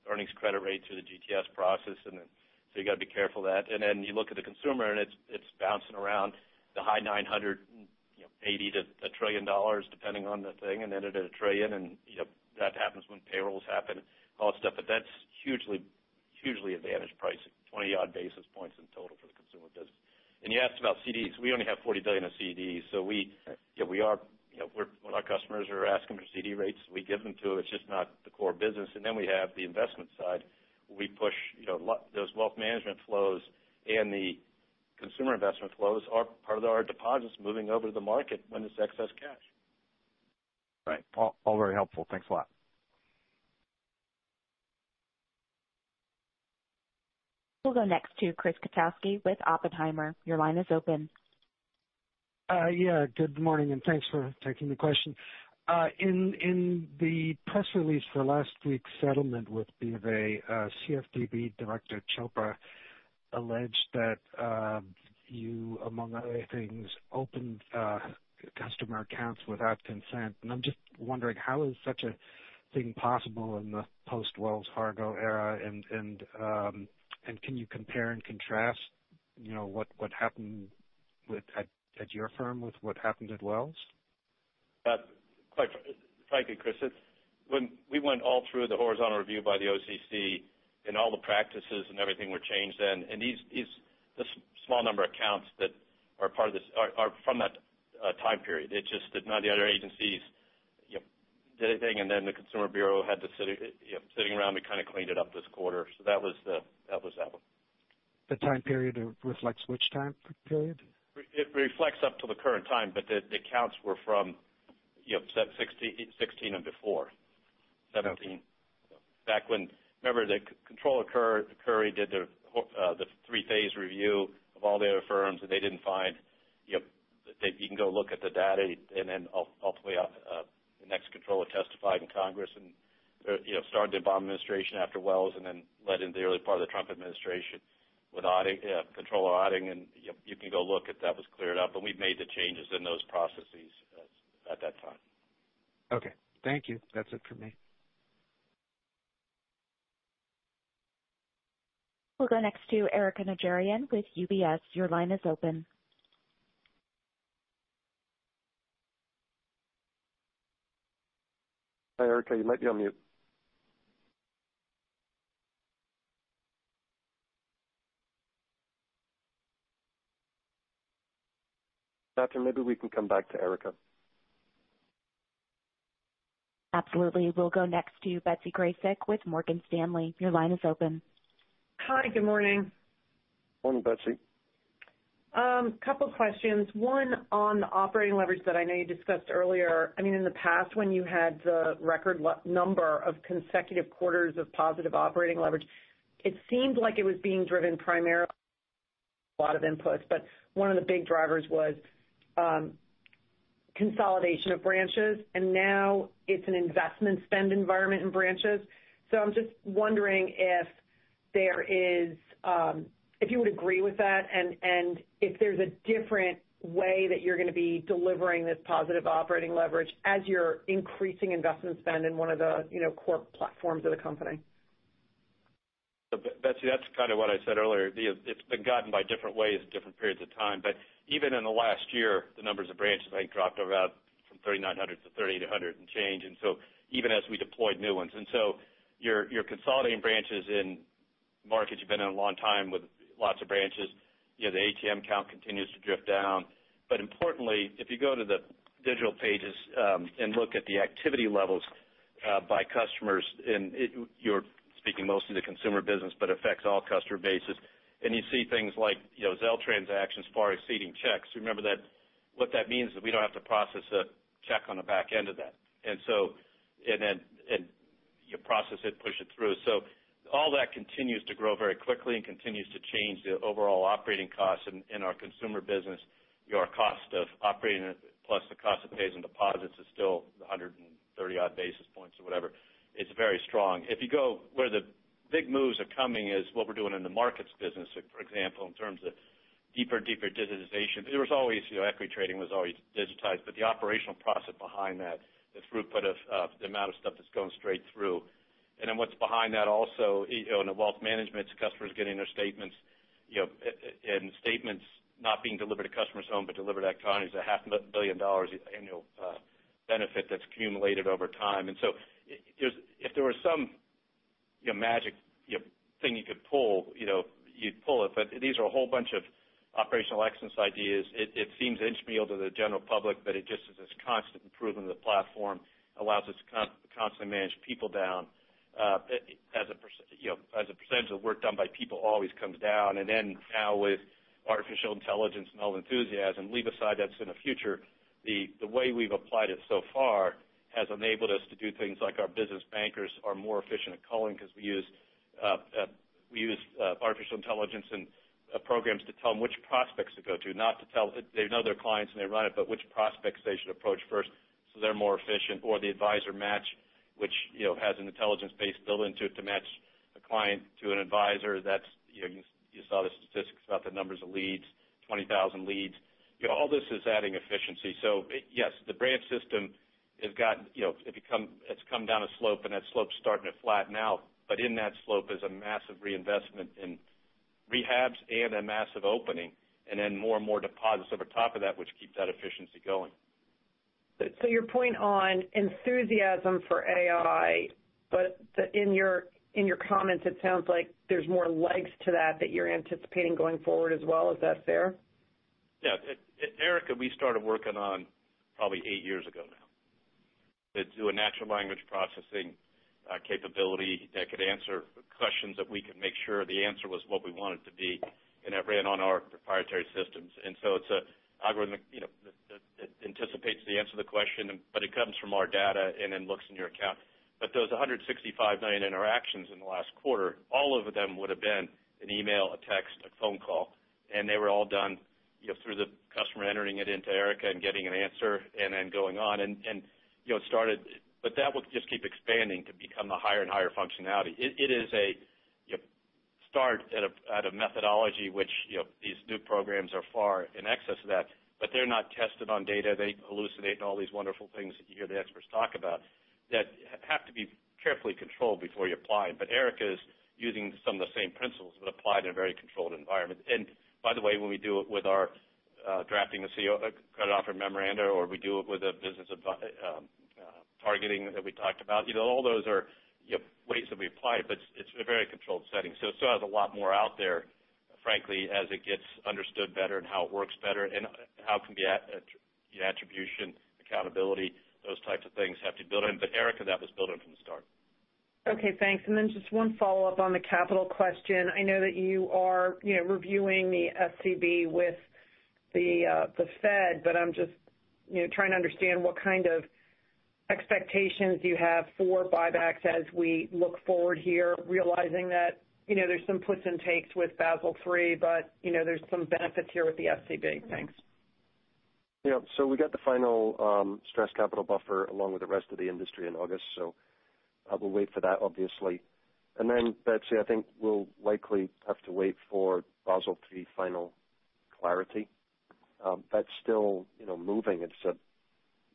earnings credit rate through the GTS process. And so you got to be careful of that. And then you look at the consumer, and it's bouncing around the high $980 million-$1 trillion, depending on the thing, and then at 1 trillion, and that happens when payrolls happen, all that stuff. But that's hugely hugely advantaged pricing, 20 odd basis points in total for the consumer business. And you asked about CDs. We only have 40 billion of CDs. So we yeah we are, you know, when our customers are asking for CD rates, we give them to. them. It's just not the core business. And then we have the investment side. We push you know, lot those wealth management flows and the consumer investment flows are part of our deposits moving over to the market when it's excess cash. Right. All very helpful. Thanks a lot. We'll go next to Chris Kotowski with Oppenheimer. Your line is open. Uh, yeah. Good morning, and thanks for taking the question. Uh, in the press release for last week's settlement with BofA, uh, CFPB Director Chopra alleged that you, among other things, opened customer accounts without consent. And I'm just wondering, how is such a thing possible in the post-Wells Fargo era? Um, And can you compare and contrast you know, what what happened at at your firm with what happened at Wells? Uh, quite frankly, Chris, when we went all through the horizontal review by the OCC and all the practices and everything were changed then, and these these the small number of accounts that are part of this are from that uh, time period. It's just that none of the other agencies did anything, and then the Consumer Bureau had to sit sitting around, we kind of cleaned it up this quarter. So that was the that one. The time period reflects which time period? It reflects up to the current time, but the accounts were from 2016 and before, 2017. Back when, remember, the Comptroller Curry did the uh, three-phase review of all the other firms, and they didn't find. You can go look at the data, and then ultimately, uh, uh, the next comptroller testified in Congress and uh, started the Obama administration after Wells and then led into the early part of the Trump administration with auditing uh, comptroller auditing, and you can go look at that was cleared up, and we've made the changes in those processes uh, at that time. Okay. Thank you. That's it for me. We'll go next to Erika Najarian with UBS. Your line is open. Hi, Erika, you might be on mute. Catherine, maybe we can come back to Erika. Absolutely. We'll go next to Betsy Graseck with Morgan Stanley. Your line is open. Hi, good morning. Morning, Betsy. A couple questions. One on the operating leverage that I know you discussed earlier. I mean, in the past, when you had the record number of consecutive quarters of positive operating leverage, it seemed like it was being driven primarily a lot of inputs, but one of the big drivers was um, consolidation of branches, and now it's an investment spend environment in branches. So I'm just wondering if um, you would agree with that and if there's a different way that you're going to be delivering this positive operating leverage as you're increasing investment spend in one of the you know, core platforms of the company. Betsy, that's kind of what I said earlier. It's been gotten by different ways at different periods of time. But even in the last year, the numbers of branches, I think, dropped about from 3,900 to 3,800 and change. And so even as we deployed new ones. And so you're consolidating branches in markets you've been in a long time with lots of branches. You know The ATM count continues to drift down. But importantly, if you go to the digital pages um, and look at the activity levels uh, by customers, and you're speaking mostly the consumer business, but affects all customer bases. And you see things like you know Zelle transactions far exceeding checks. Remember that what that means is we don't have to process a check on the back end of that. And so and then and you process it, push it through. All that continues to grow very quickly and continues to change the overall operating costs in our consumer business. Your cost of operating plus the cost of pays and deposits is still 130 odd basis points or whatever. It's very strong. If you go where the big moves are coming is what we're doing in the markets business, for example, in terms of deeper deeper digitization. It was always, you know, equity trading was always digitized, but the operational process behind that, the throughput of the amount of stuff that's going straight through. Then what's behind that also, you know, in the wealth management, customers getting their statements, you know, and statements not being delivered to customers' home, but delivered electronically is a half billion dollars annual uh, benefit that's accumulated over time. And so if there was some magic thing you could pull, you'd pull it. But these are a whole bunch of operational excellence ideas. It seems inchmeal to the general public, but it just is this constant improvement of the platform, allows us to constantly manage people down. Uh, as a percentage of work done by people always comes down. And then now with artificial intelligence and all enthusiasm, leave aside that's in the future, the way we've applied it so far has enabled us to do things like our business bankers are more efficient at calling because we use uh, uh, we use artificial intelligence and programs to tell them which prospects to go to. Not to tell they know their clients and they run it, but which prospects they should approach first so they're more efficient. Or the Advisor Match, which has an intelligence base built into it to match a client to an advisor. That's you saw the statistics about the numbers of leads, 20,000 leads. All this is adding efficiency. So yes, the branch system has got, you know, it's come down a slope, and that slope's starting to flatten out. But in that slope is a massive reinvestment in rehabs and a massive opening, and then more and more deposits over top of that, which keep that efficiency going. So your point on enthusiasm for AI, but in your comments, it sounds like there's more legs to that that you're anticipating going forward as well. Is that fair? Yeah. Erica, we started working on probably eight years ago now. To do a natural language processing uh, capability that could answer questions that we could make sure the answer was what we want it to be, and that ran on our proprietary systems. And so it's algorithm that anticipates the answer to the question, but it comes from our data and then looks in your account. But those 165 million interactions in the last quarter, all of them would've been an email, a text, a phone call, and they were all done you know, through the customer entering it into Erica and getting an answer and then going on. And and you know, started but that will just keep expanding to become a higher and higher functionality. It is a start at a methodology which these new programs are far in excess of that, but they're not tested on data. They hallucinate and all these wonderful things that you hear the experts talk about that have to be carefully controlled before you apply. But ERICA is using some of the same principles, but applied in a very controlled environment. And by the way, when we do it with our uh, drafting the uh, credit offer memoranda, or we do it with a business um, uh, targeting that we talked about, you know, all those are ways that we apply it, but it's a very controlled setting. So it still has a lot more out there, frankly, as it gets understood better and how it works better and how can be attribution, accountability, those types of things have to build in. But Erica, that was built in from the start. Okay, thanks. And then just one follow-up on the capital question. I know that you are reviewing the SCB with uh, the Fed, but I'm just trying to understand what kind of expectations you have for buybacks as we look forward here, realizing that you know, there's some puts and takes with Basel III, but you know, there's some benefits here with the SCB. Thanks. Yeah. So we got the final um, stress capital buffer along with the rest of the industry in August. So uh, we'll wait for that, obviously. And then Betsy, I think we'll likely have to wait for Basel III final clarity. Um, that's still you know, moving.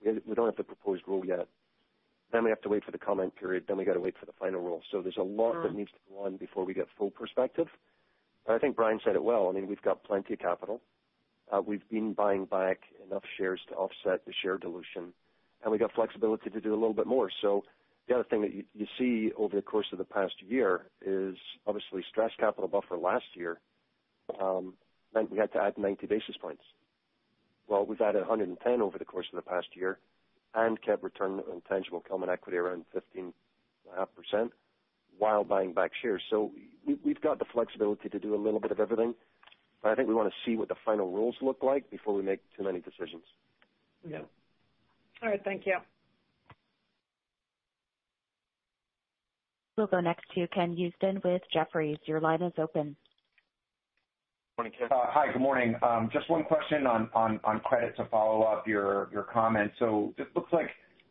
We don't have the proposed rule yet. Then we have to wait for the comment period, then we got to wait for the final rule. So there's a lot that mm. needs to go on before we get full perspective. But I think Brian said it well. I mean we've got plenty of capital. Uh, we've been buying back enough shares to offset the share dilution, and we got flexibility to do a little bit more. So the other thing that you see over the course of the past year is obviously stress capital buffer last year um, meant we had to add 90 basis points. Well, we've added 110 over the course of the past year and kept return on tangible common equity around 15.5% while buying back shares. So We've got the flexibility to do a little bit of everything, but I think we want to see what the final rules look like before we make too many decisions. Yeah. All right. Thank you. We'll go next to Ken Usdin with Jefferies. Your line is open. Morning, Ken. Hi, good morning. Just one question on credit to follow up your your comments. So it looks like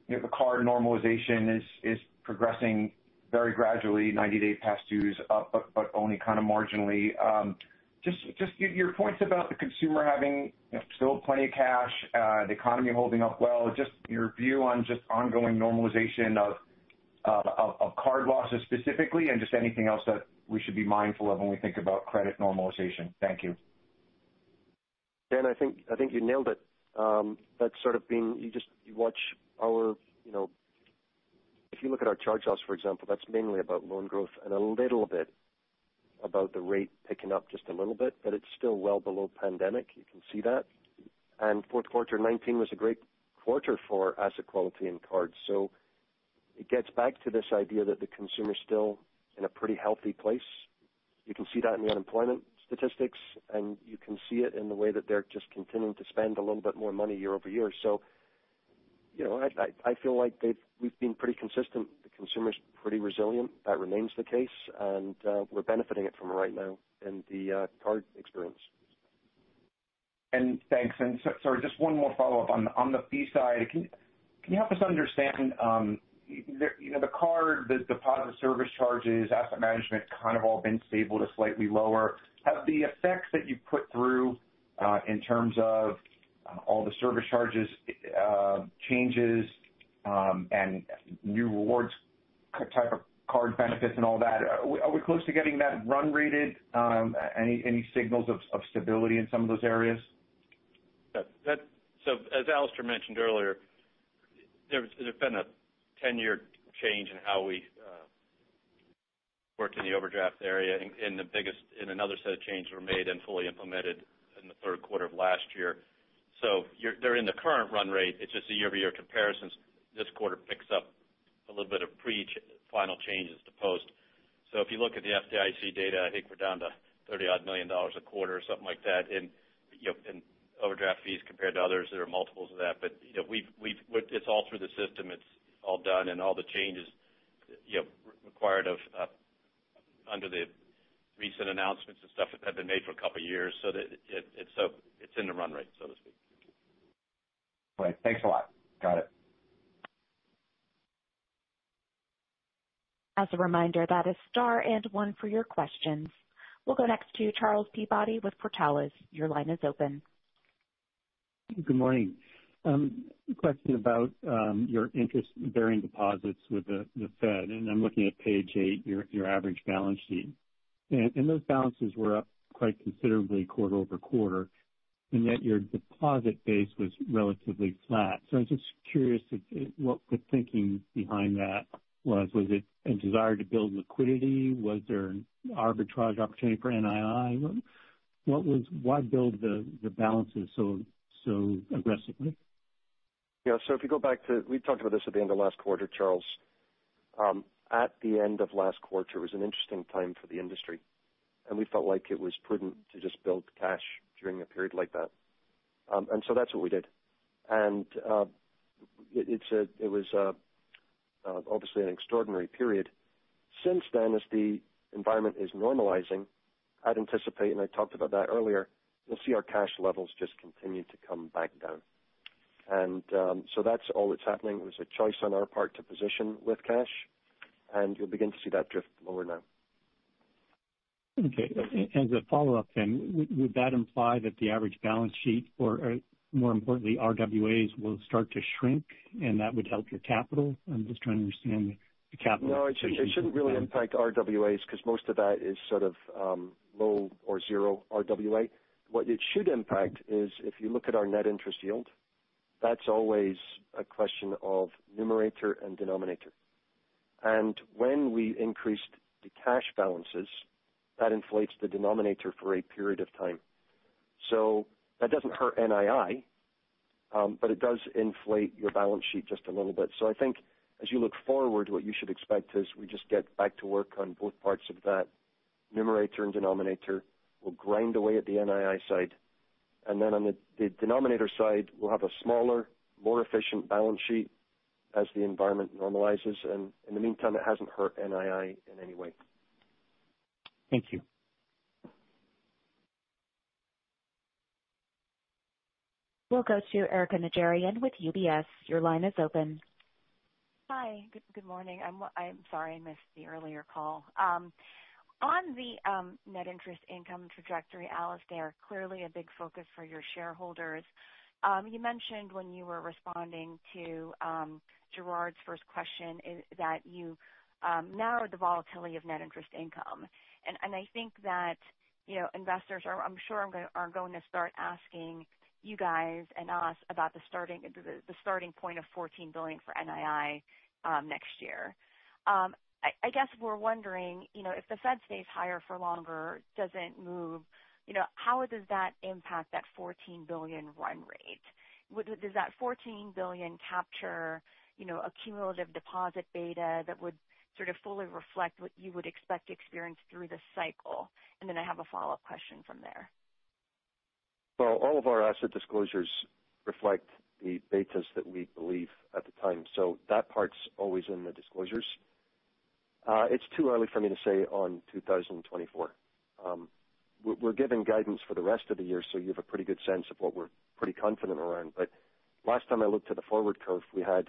the card normalization is is progressing very gradually, 90-day past dues up, but but only kind of marginally. Um just just your points about the consumer having still plenty of cash, the economy holding up well, just your view on just ongoing normalization of uh of card losses specifically, and just anything else that we should be mindful of when we think about credit normalization. Thank you. Dan, I think I think you nailed it. Um that's sort of been you just you watch our you know if you look at our charge-offs, for example, that's mainly about loan growth and a little bit about the rate picking up just a little bit, but it's still well below pandemic. You can see that. Fourth quarter 2019 was a great quarter for asset quality and cards. So it gets back to this idea that the consumer still in a pretty healthy place. You can see that in the unemployment statistics, and you can see it in the way that they're just continuing to spend a little bit more money year-over-year. So you know, I feel like we've been pretty consistent. The consumer's pretty resilient. That remains the case, and uh, we're benefiting it from right now in the uh, card experience. And thanks. And so sorry, just one more follow-up. On on the fee side, can you help us understand, um, the card, the deposit service charges, asset management kind of all been stable to slightly lower. Have the effects that you put through, uh, in terms of uh, all the service charges uh, changes, um, and new rewards type of card benefits and all that, are we close to getting that run rated? Um any any signals of stability in some of those areas? So as Alastair mentioned earlier, there's been a 10-year change in how we uh, worked in the overdraft area, in in the biggest and another set of changes were made and fully implemented in the third quarter of last year. So they're in the current run rate. It's just the year-over-year comparisons. This quarter picks up a little bit of pre-final changes to post. So if you look at the FDIC data, I think we're down to $30-odd million a quarter or something like that in overdraft fees compared to others that are multiples of that. But it's all through the system. All done, and all the changes required of uh, under the recent announcements and stuff that have been made for a couple of years. So it's in the run rate, so to speak. Right. Thanks a lot. Got it. As a reminder, that is star and one for your questions. We'll go next to Charles Peabody with Portales. Your line is open. Good morning. A question about um, your interest-bearing deposits with the Fed. And I'm looking at page eight, your average balance sheet. Those balances were up quite considerably quarter-over-quarter, and yet your deposit base was relatively flat. So I was just curious what the thinking behind that was. Was it a desire to build liquidity? Was there an arbitrage opportunity for NII? What was why build the balances so so aggressively? Yeah. So if you go back to, we talked about this at the end of last quarter, Charles. At the end of last quarter it was an interesting time for the industry, and we felt like it was prudent to just build cash during a period like that. Um and so that's what we did. And uh it it's a it was obviously an extraordinary period. Since then, as the environment is normalizing, I'd anticipate, and I talked about that earlier, you'll see our cash levels just continue to come back down. Um, that's all that's happening. It was a choice on our part to position with cash, and you'll begin to see that drift lower now. Okay. As a follow-up, then, would that imply that the average balance sheet, or uh, more importantly, RWAs, will start to shrink and that would help your capital? I'm just trying to understand the capital. No, it shouldn't really impact RWAs because most of that is sort of um, low or zero RWA. What it should impact is if you look at our net interest yield, that's always a question of numerator and denominator. And when we increased the cash balances, that inflates the denominator for a period of time. So that doesn't hurt NII, um, but it does inflate your balance sheet just a little bit. So I think as you look forward, what you should expect is we just get back to work on both parts of that numerator and denominator. We'll grind away at the NII side, on the denominator side, we'll have a smaller, more efficient balance sheet as the environment normalizes. And in the meantime, it hasn't hurt NII in any way. Thank you. We'll go to Erika Najarian with UBS. Your line is open. Hi. Good morning. I'm sorry I missed the earlier call. Um, On the um, net interest income trajectory, Alastair, clearly a big focus for your shareholders. Um, you mentioned when you were responding to um, Gerard's first question that you narrowed the volatility of net interest income. And and I think that you know investors, are I'm sure, are going to start asking you guys and us about the starting the the starting point of 14 billion for NII next year. I guess we're wondering, you know, if the Fed stays higher for longer, doesn't move, you know, how does that impact that 14 billion run rate? Does that 14 billion capture you know, a cumulative deposit beta that would sort of fully reflect what you would expect to experience through the cycle? And then I have a follow-up question from there. Well, all of our asset disclosures reflect the betas that we believe at the time. So that part's always in the disclosures. Uh, it's too early for me to say on 2024. Um, we're giving guidance for the rest of the year, so you have a pretty good sense of what we're pretty confident around. But last time I looked at the forward curve, we had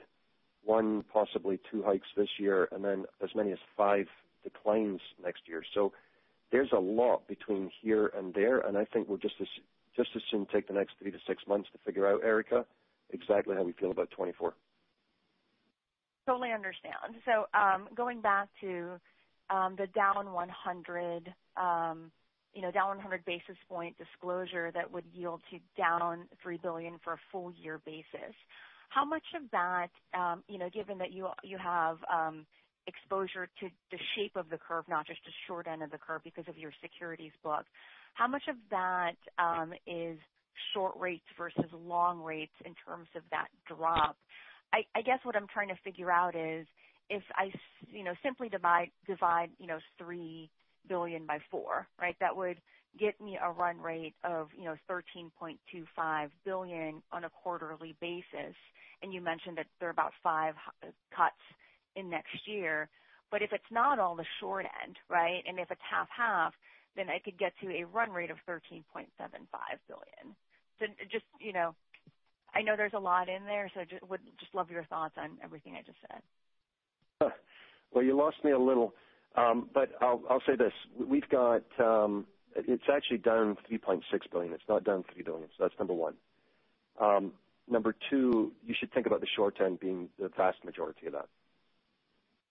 one, possibly two hikes this year, and then as many as five declines next year. So there's a lot between here and there, and I think we'll just just as soon take the next three to six months to figure out, Erika, exactly how we feel about 2024. Totally understand. So um, going back to um, the down 100 um, you know, down 100 basis point disclosure that would yield to down 3 billion for a full year basis. How much of that, you know, given that you you have exposure to the shape of the curve, not just the short end of the curve because of your securities book, how much of that is short rates versus long rates in terms of that drop? I guess what I'm trying to figure out is if I you know simply divide you know, 3 billion by four, right? that would get me a run rate of you know, 13.25 billion on a quarterly basis. And you mentioned that there are about five cuts in next year. But if it's not all the short end, right, and if it's half-half, then I could get to a run rate of $13.75 billion. I know there's a lot in there, so would just love your thoughts on everything I just said. Well, you lost me a little. Um but I'll say this. We we've got um it's actually down 3.6 billion. It's not down 3 billion. So that's number one. Number two, you should think about the short end being the vast majority of that.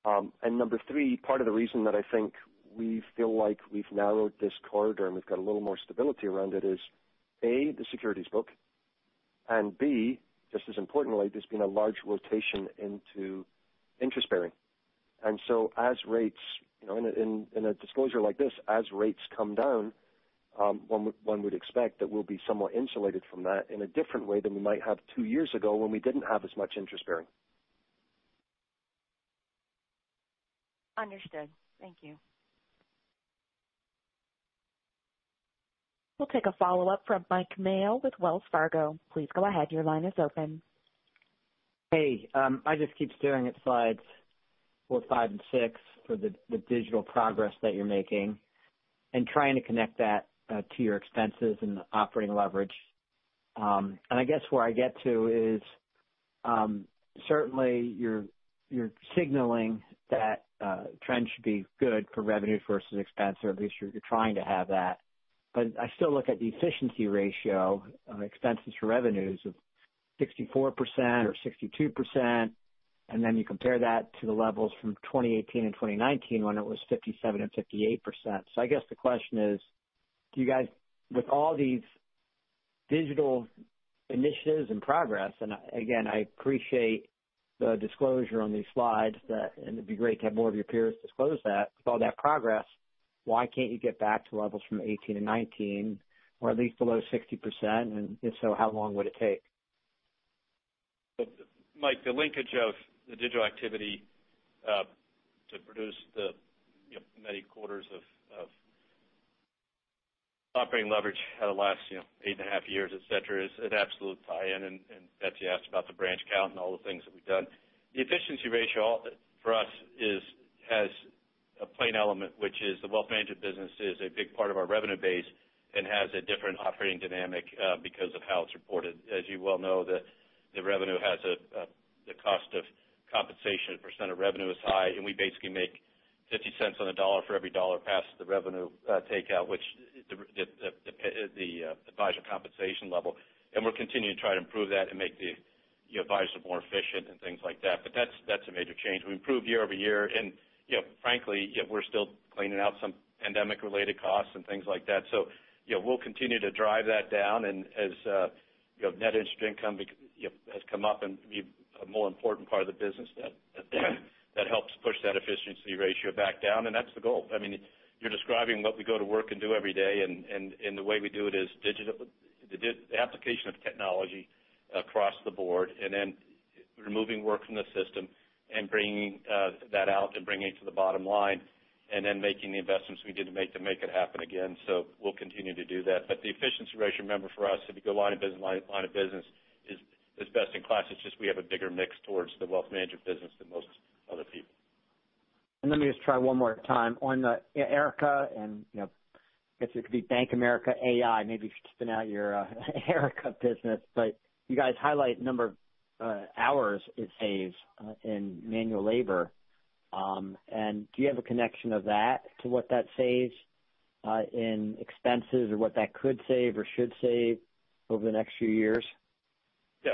Um and number three, part of the reason that I think we feel like we've narrowed this corridor and we've got a little more stability around it is, A, the securities book, and B, just as importantly, there's been a large rotation into interest-bearing. And so as rates, you know, in a disclosure like this, as rates come down, um, one would expect that we'll be somewhat insulated from that in a different way than we might have two years ago when we didn't have as much interest-bearing. Understood. Thank you. We'll take a follow-up from Mike Mayo with Wells Fargo. Please go ahead. Your line is open. Hey. Um, I just keep staring at slides four, five, and six for the digital progress that you're making and trying to connect that uh, to your expenses and operating leverage. Um and I guess where I get to is, um, certainly you're signaling that uh, trends should be good for revenue versus expense, or at least you're trying to have that. I still look at the efficiency ratio of expenses to revenues of 64% or 62%, and then you compare that to the levels from 2018 and 2019 when it was 57 and 58%. So I guess the question is, do you guys, with all these digital initiatives and progress, and again, I appreciate the disclosure on these slides, that and it'd be great to have more of your peers disclose that. With all that progress, why can't you get back to levels from 2018 and 2019, or at least below 60%? And if so, how long would it take? Mike, the linkage of the digital activity uh, to produce the many quarters of operating leverage out of the last eight and a half years, et cetera, is an absolute tie-in. And Betsy asked about the branch count and all the things that we've done. The efficiency ratio uh, for us is has a plain element, which is the wealth management business is a big part of our revenue base and has a different operating dynamic uh, because of how it's reported. As you well know, the revenue has a the cost of compensation percent of revenue is high, and we basically make 57% cents on the dollar for every dollar past the revenue uh, takeout, which the the uh, advisor compensation level. And we're continuing to try to improve that and make the advisors more efficient and things like that. But that's that's a major change. We improved year-over-year, and frankly, we're still cleaning out some pandemic-related costs and things like that. We'll continue to drive that down, and as net interest income has come up and be a more important part of the business, that helps push that efficiency ratio back down, and that's the goal. I mean you're describing what we go to work and do every day, and the way we do it is digital, the application of technology across the board, and then removing work from the system and bringing uh, that out and bringing it to the bottom line, and then making the investments we need to make to make it happen again. So we'll continue to do that. But the efficiency ratio, remember, for us, if you go line of business, line of business is best in class. It's just we have a bigger mix towards the wealth management business than most other people. And let me just try one more time. On the Erica, and you know I guess it could be Bank of America AI, maybe you should spin out your uh, Erica business. But you guys highlight a number of Uh, hours it saves uh, in manual labor. Um and do you have a connection of that to what that saves uh, in expenses or what that could save or should save over the next few years? Yeah.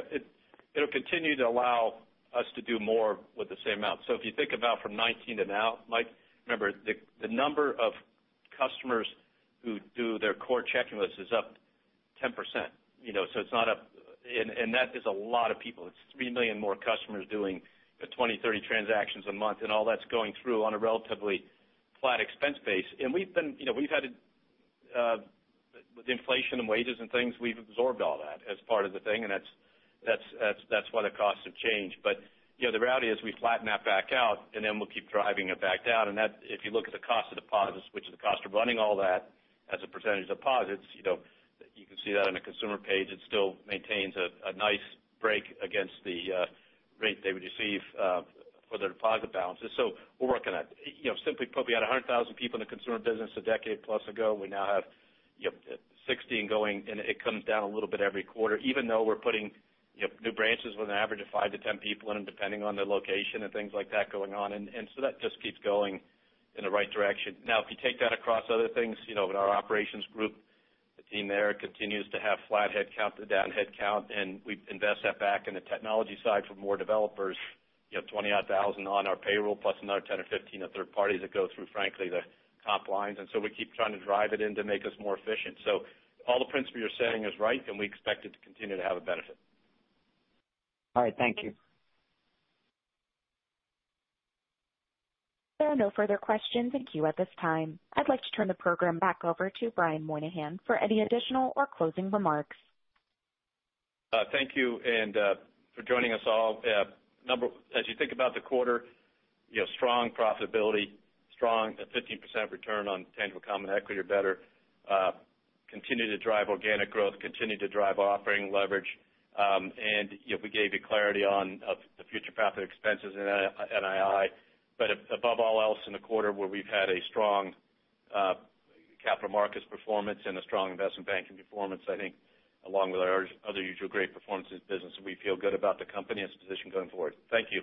It'll continue to allow us to do more with the same amount. So if you think about from 2019 to now, Mike, remember, the number of customers who do their core checking list is up 10%. And that is a lot of people. It's 3 million more customers doing 20, 30 transactions a month, and all that's going through on a relatively flat expense base. And we've been, you know, we've had, uh with inflation and wages and things, we've absorbed all that as part of the thing, and that's that's that's that's why the costs have changed. But you know, the reality is we flatten that back out, and then we'll keep driving it back down. And that if you look at the cost of deposits, which is the cost of running all that as a percentage of deposits, you can see that on the consumer page. It still maintains a nice break against the uh, rate they would receive uh, for their deposit balances. So we're working on it. Simply put, we had 100,000 people in the consumer business a decade plus ago. We now have 16 going, and it comes down a little bit every quarter, even though we're putting new branches with an average of 5 to 10 people in them, depending on the location and things like that going on. And and so that just keeps going in the right direction. Now, if you take that across other things, you know, in our operations group, team there continues to have flat headcount to down headcount, and we invest that back in the technology side for more developers, 20-odd thousand on our payroll, plus another 10 or 15 of third parties that go through, frankly, the comp lines. And so we keep trying to drive it in to make us more efficient. So all the principle you're saying is right, and we expect it to continue to have a benefit. All right. Thank you. There are no further questions in queue at this time. I'd like to turn the program back over to Brian Moynihan for any additional or closing remarks. Uh, thank you and uh for joining us all. Uh number as you think about the quarter, you know, strong profitability, strong uh, 15% return on tangible common equity or better, uh, continue to drive organic growth, continue to drive operating leverage. Um, and we gave you clarity on the future path of expenses in NII. Above all else in the quarter where we've had a strong uh, capital markets performance and a strong investment banking performance, I think along with our other usual great performances business, we feel good about the company and its position going forward. Thank you.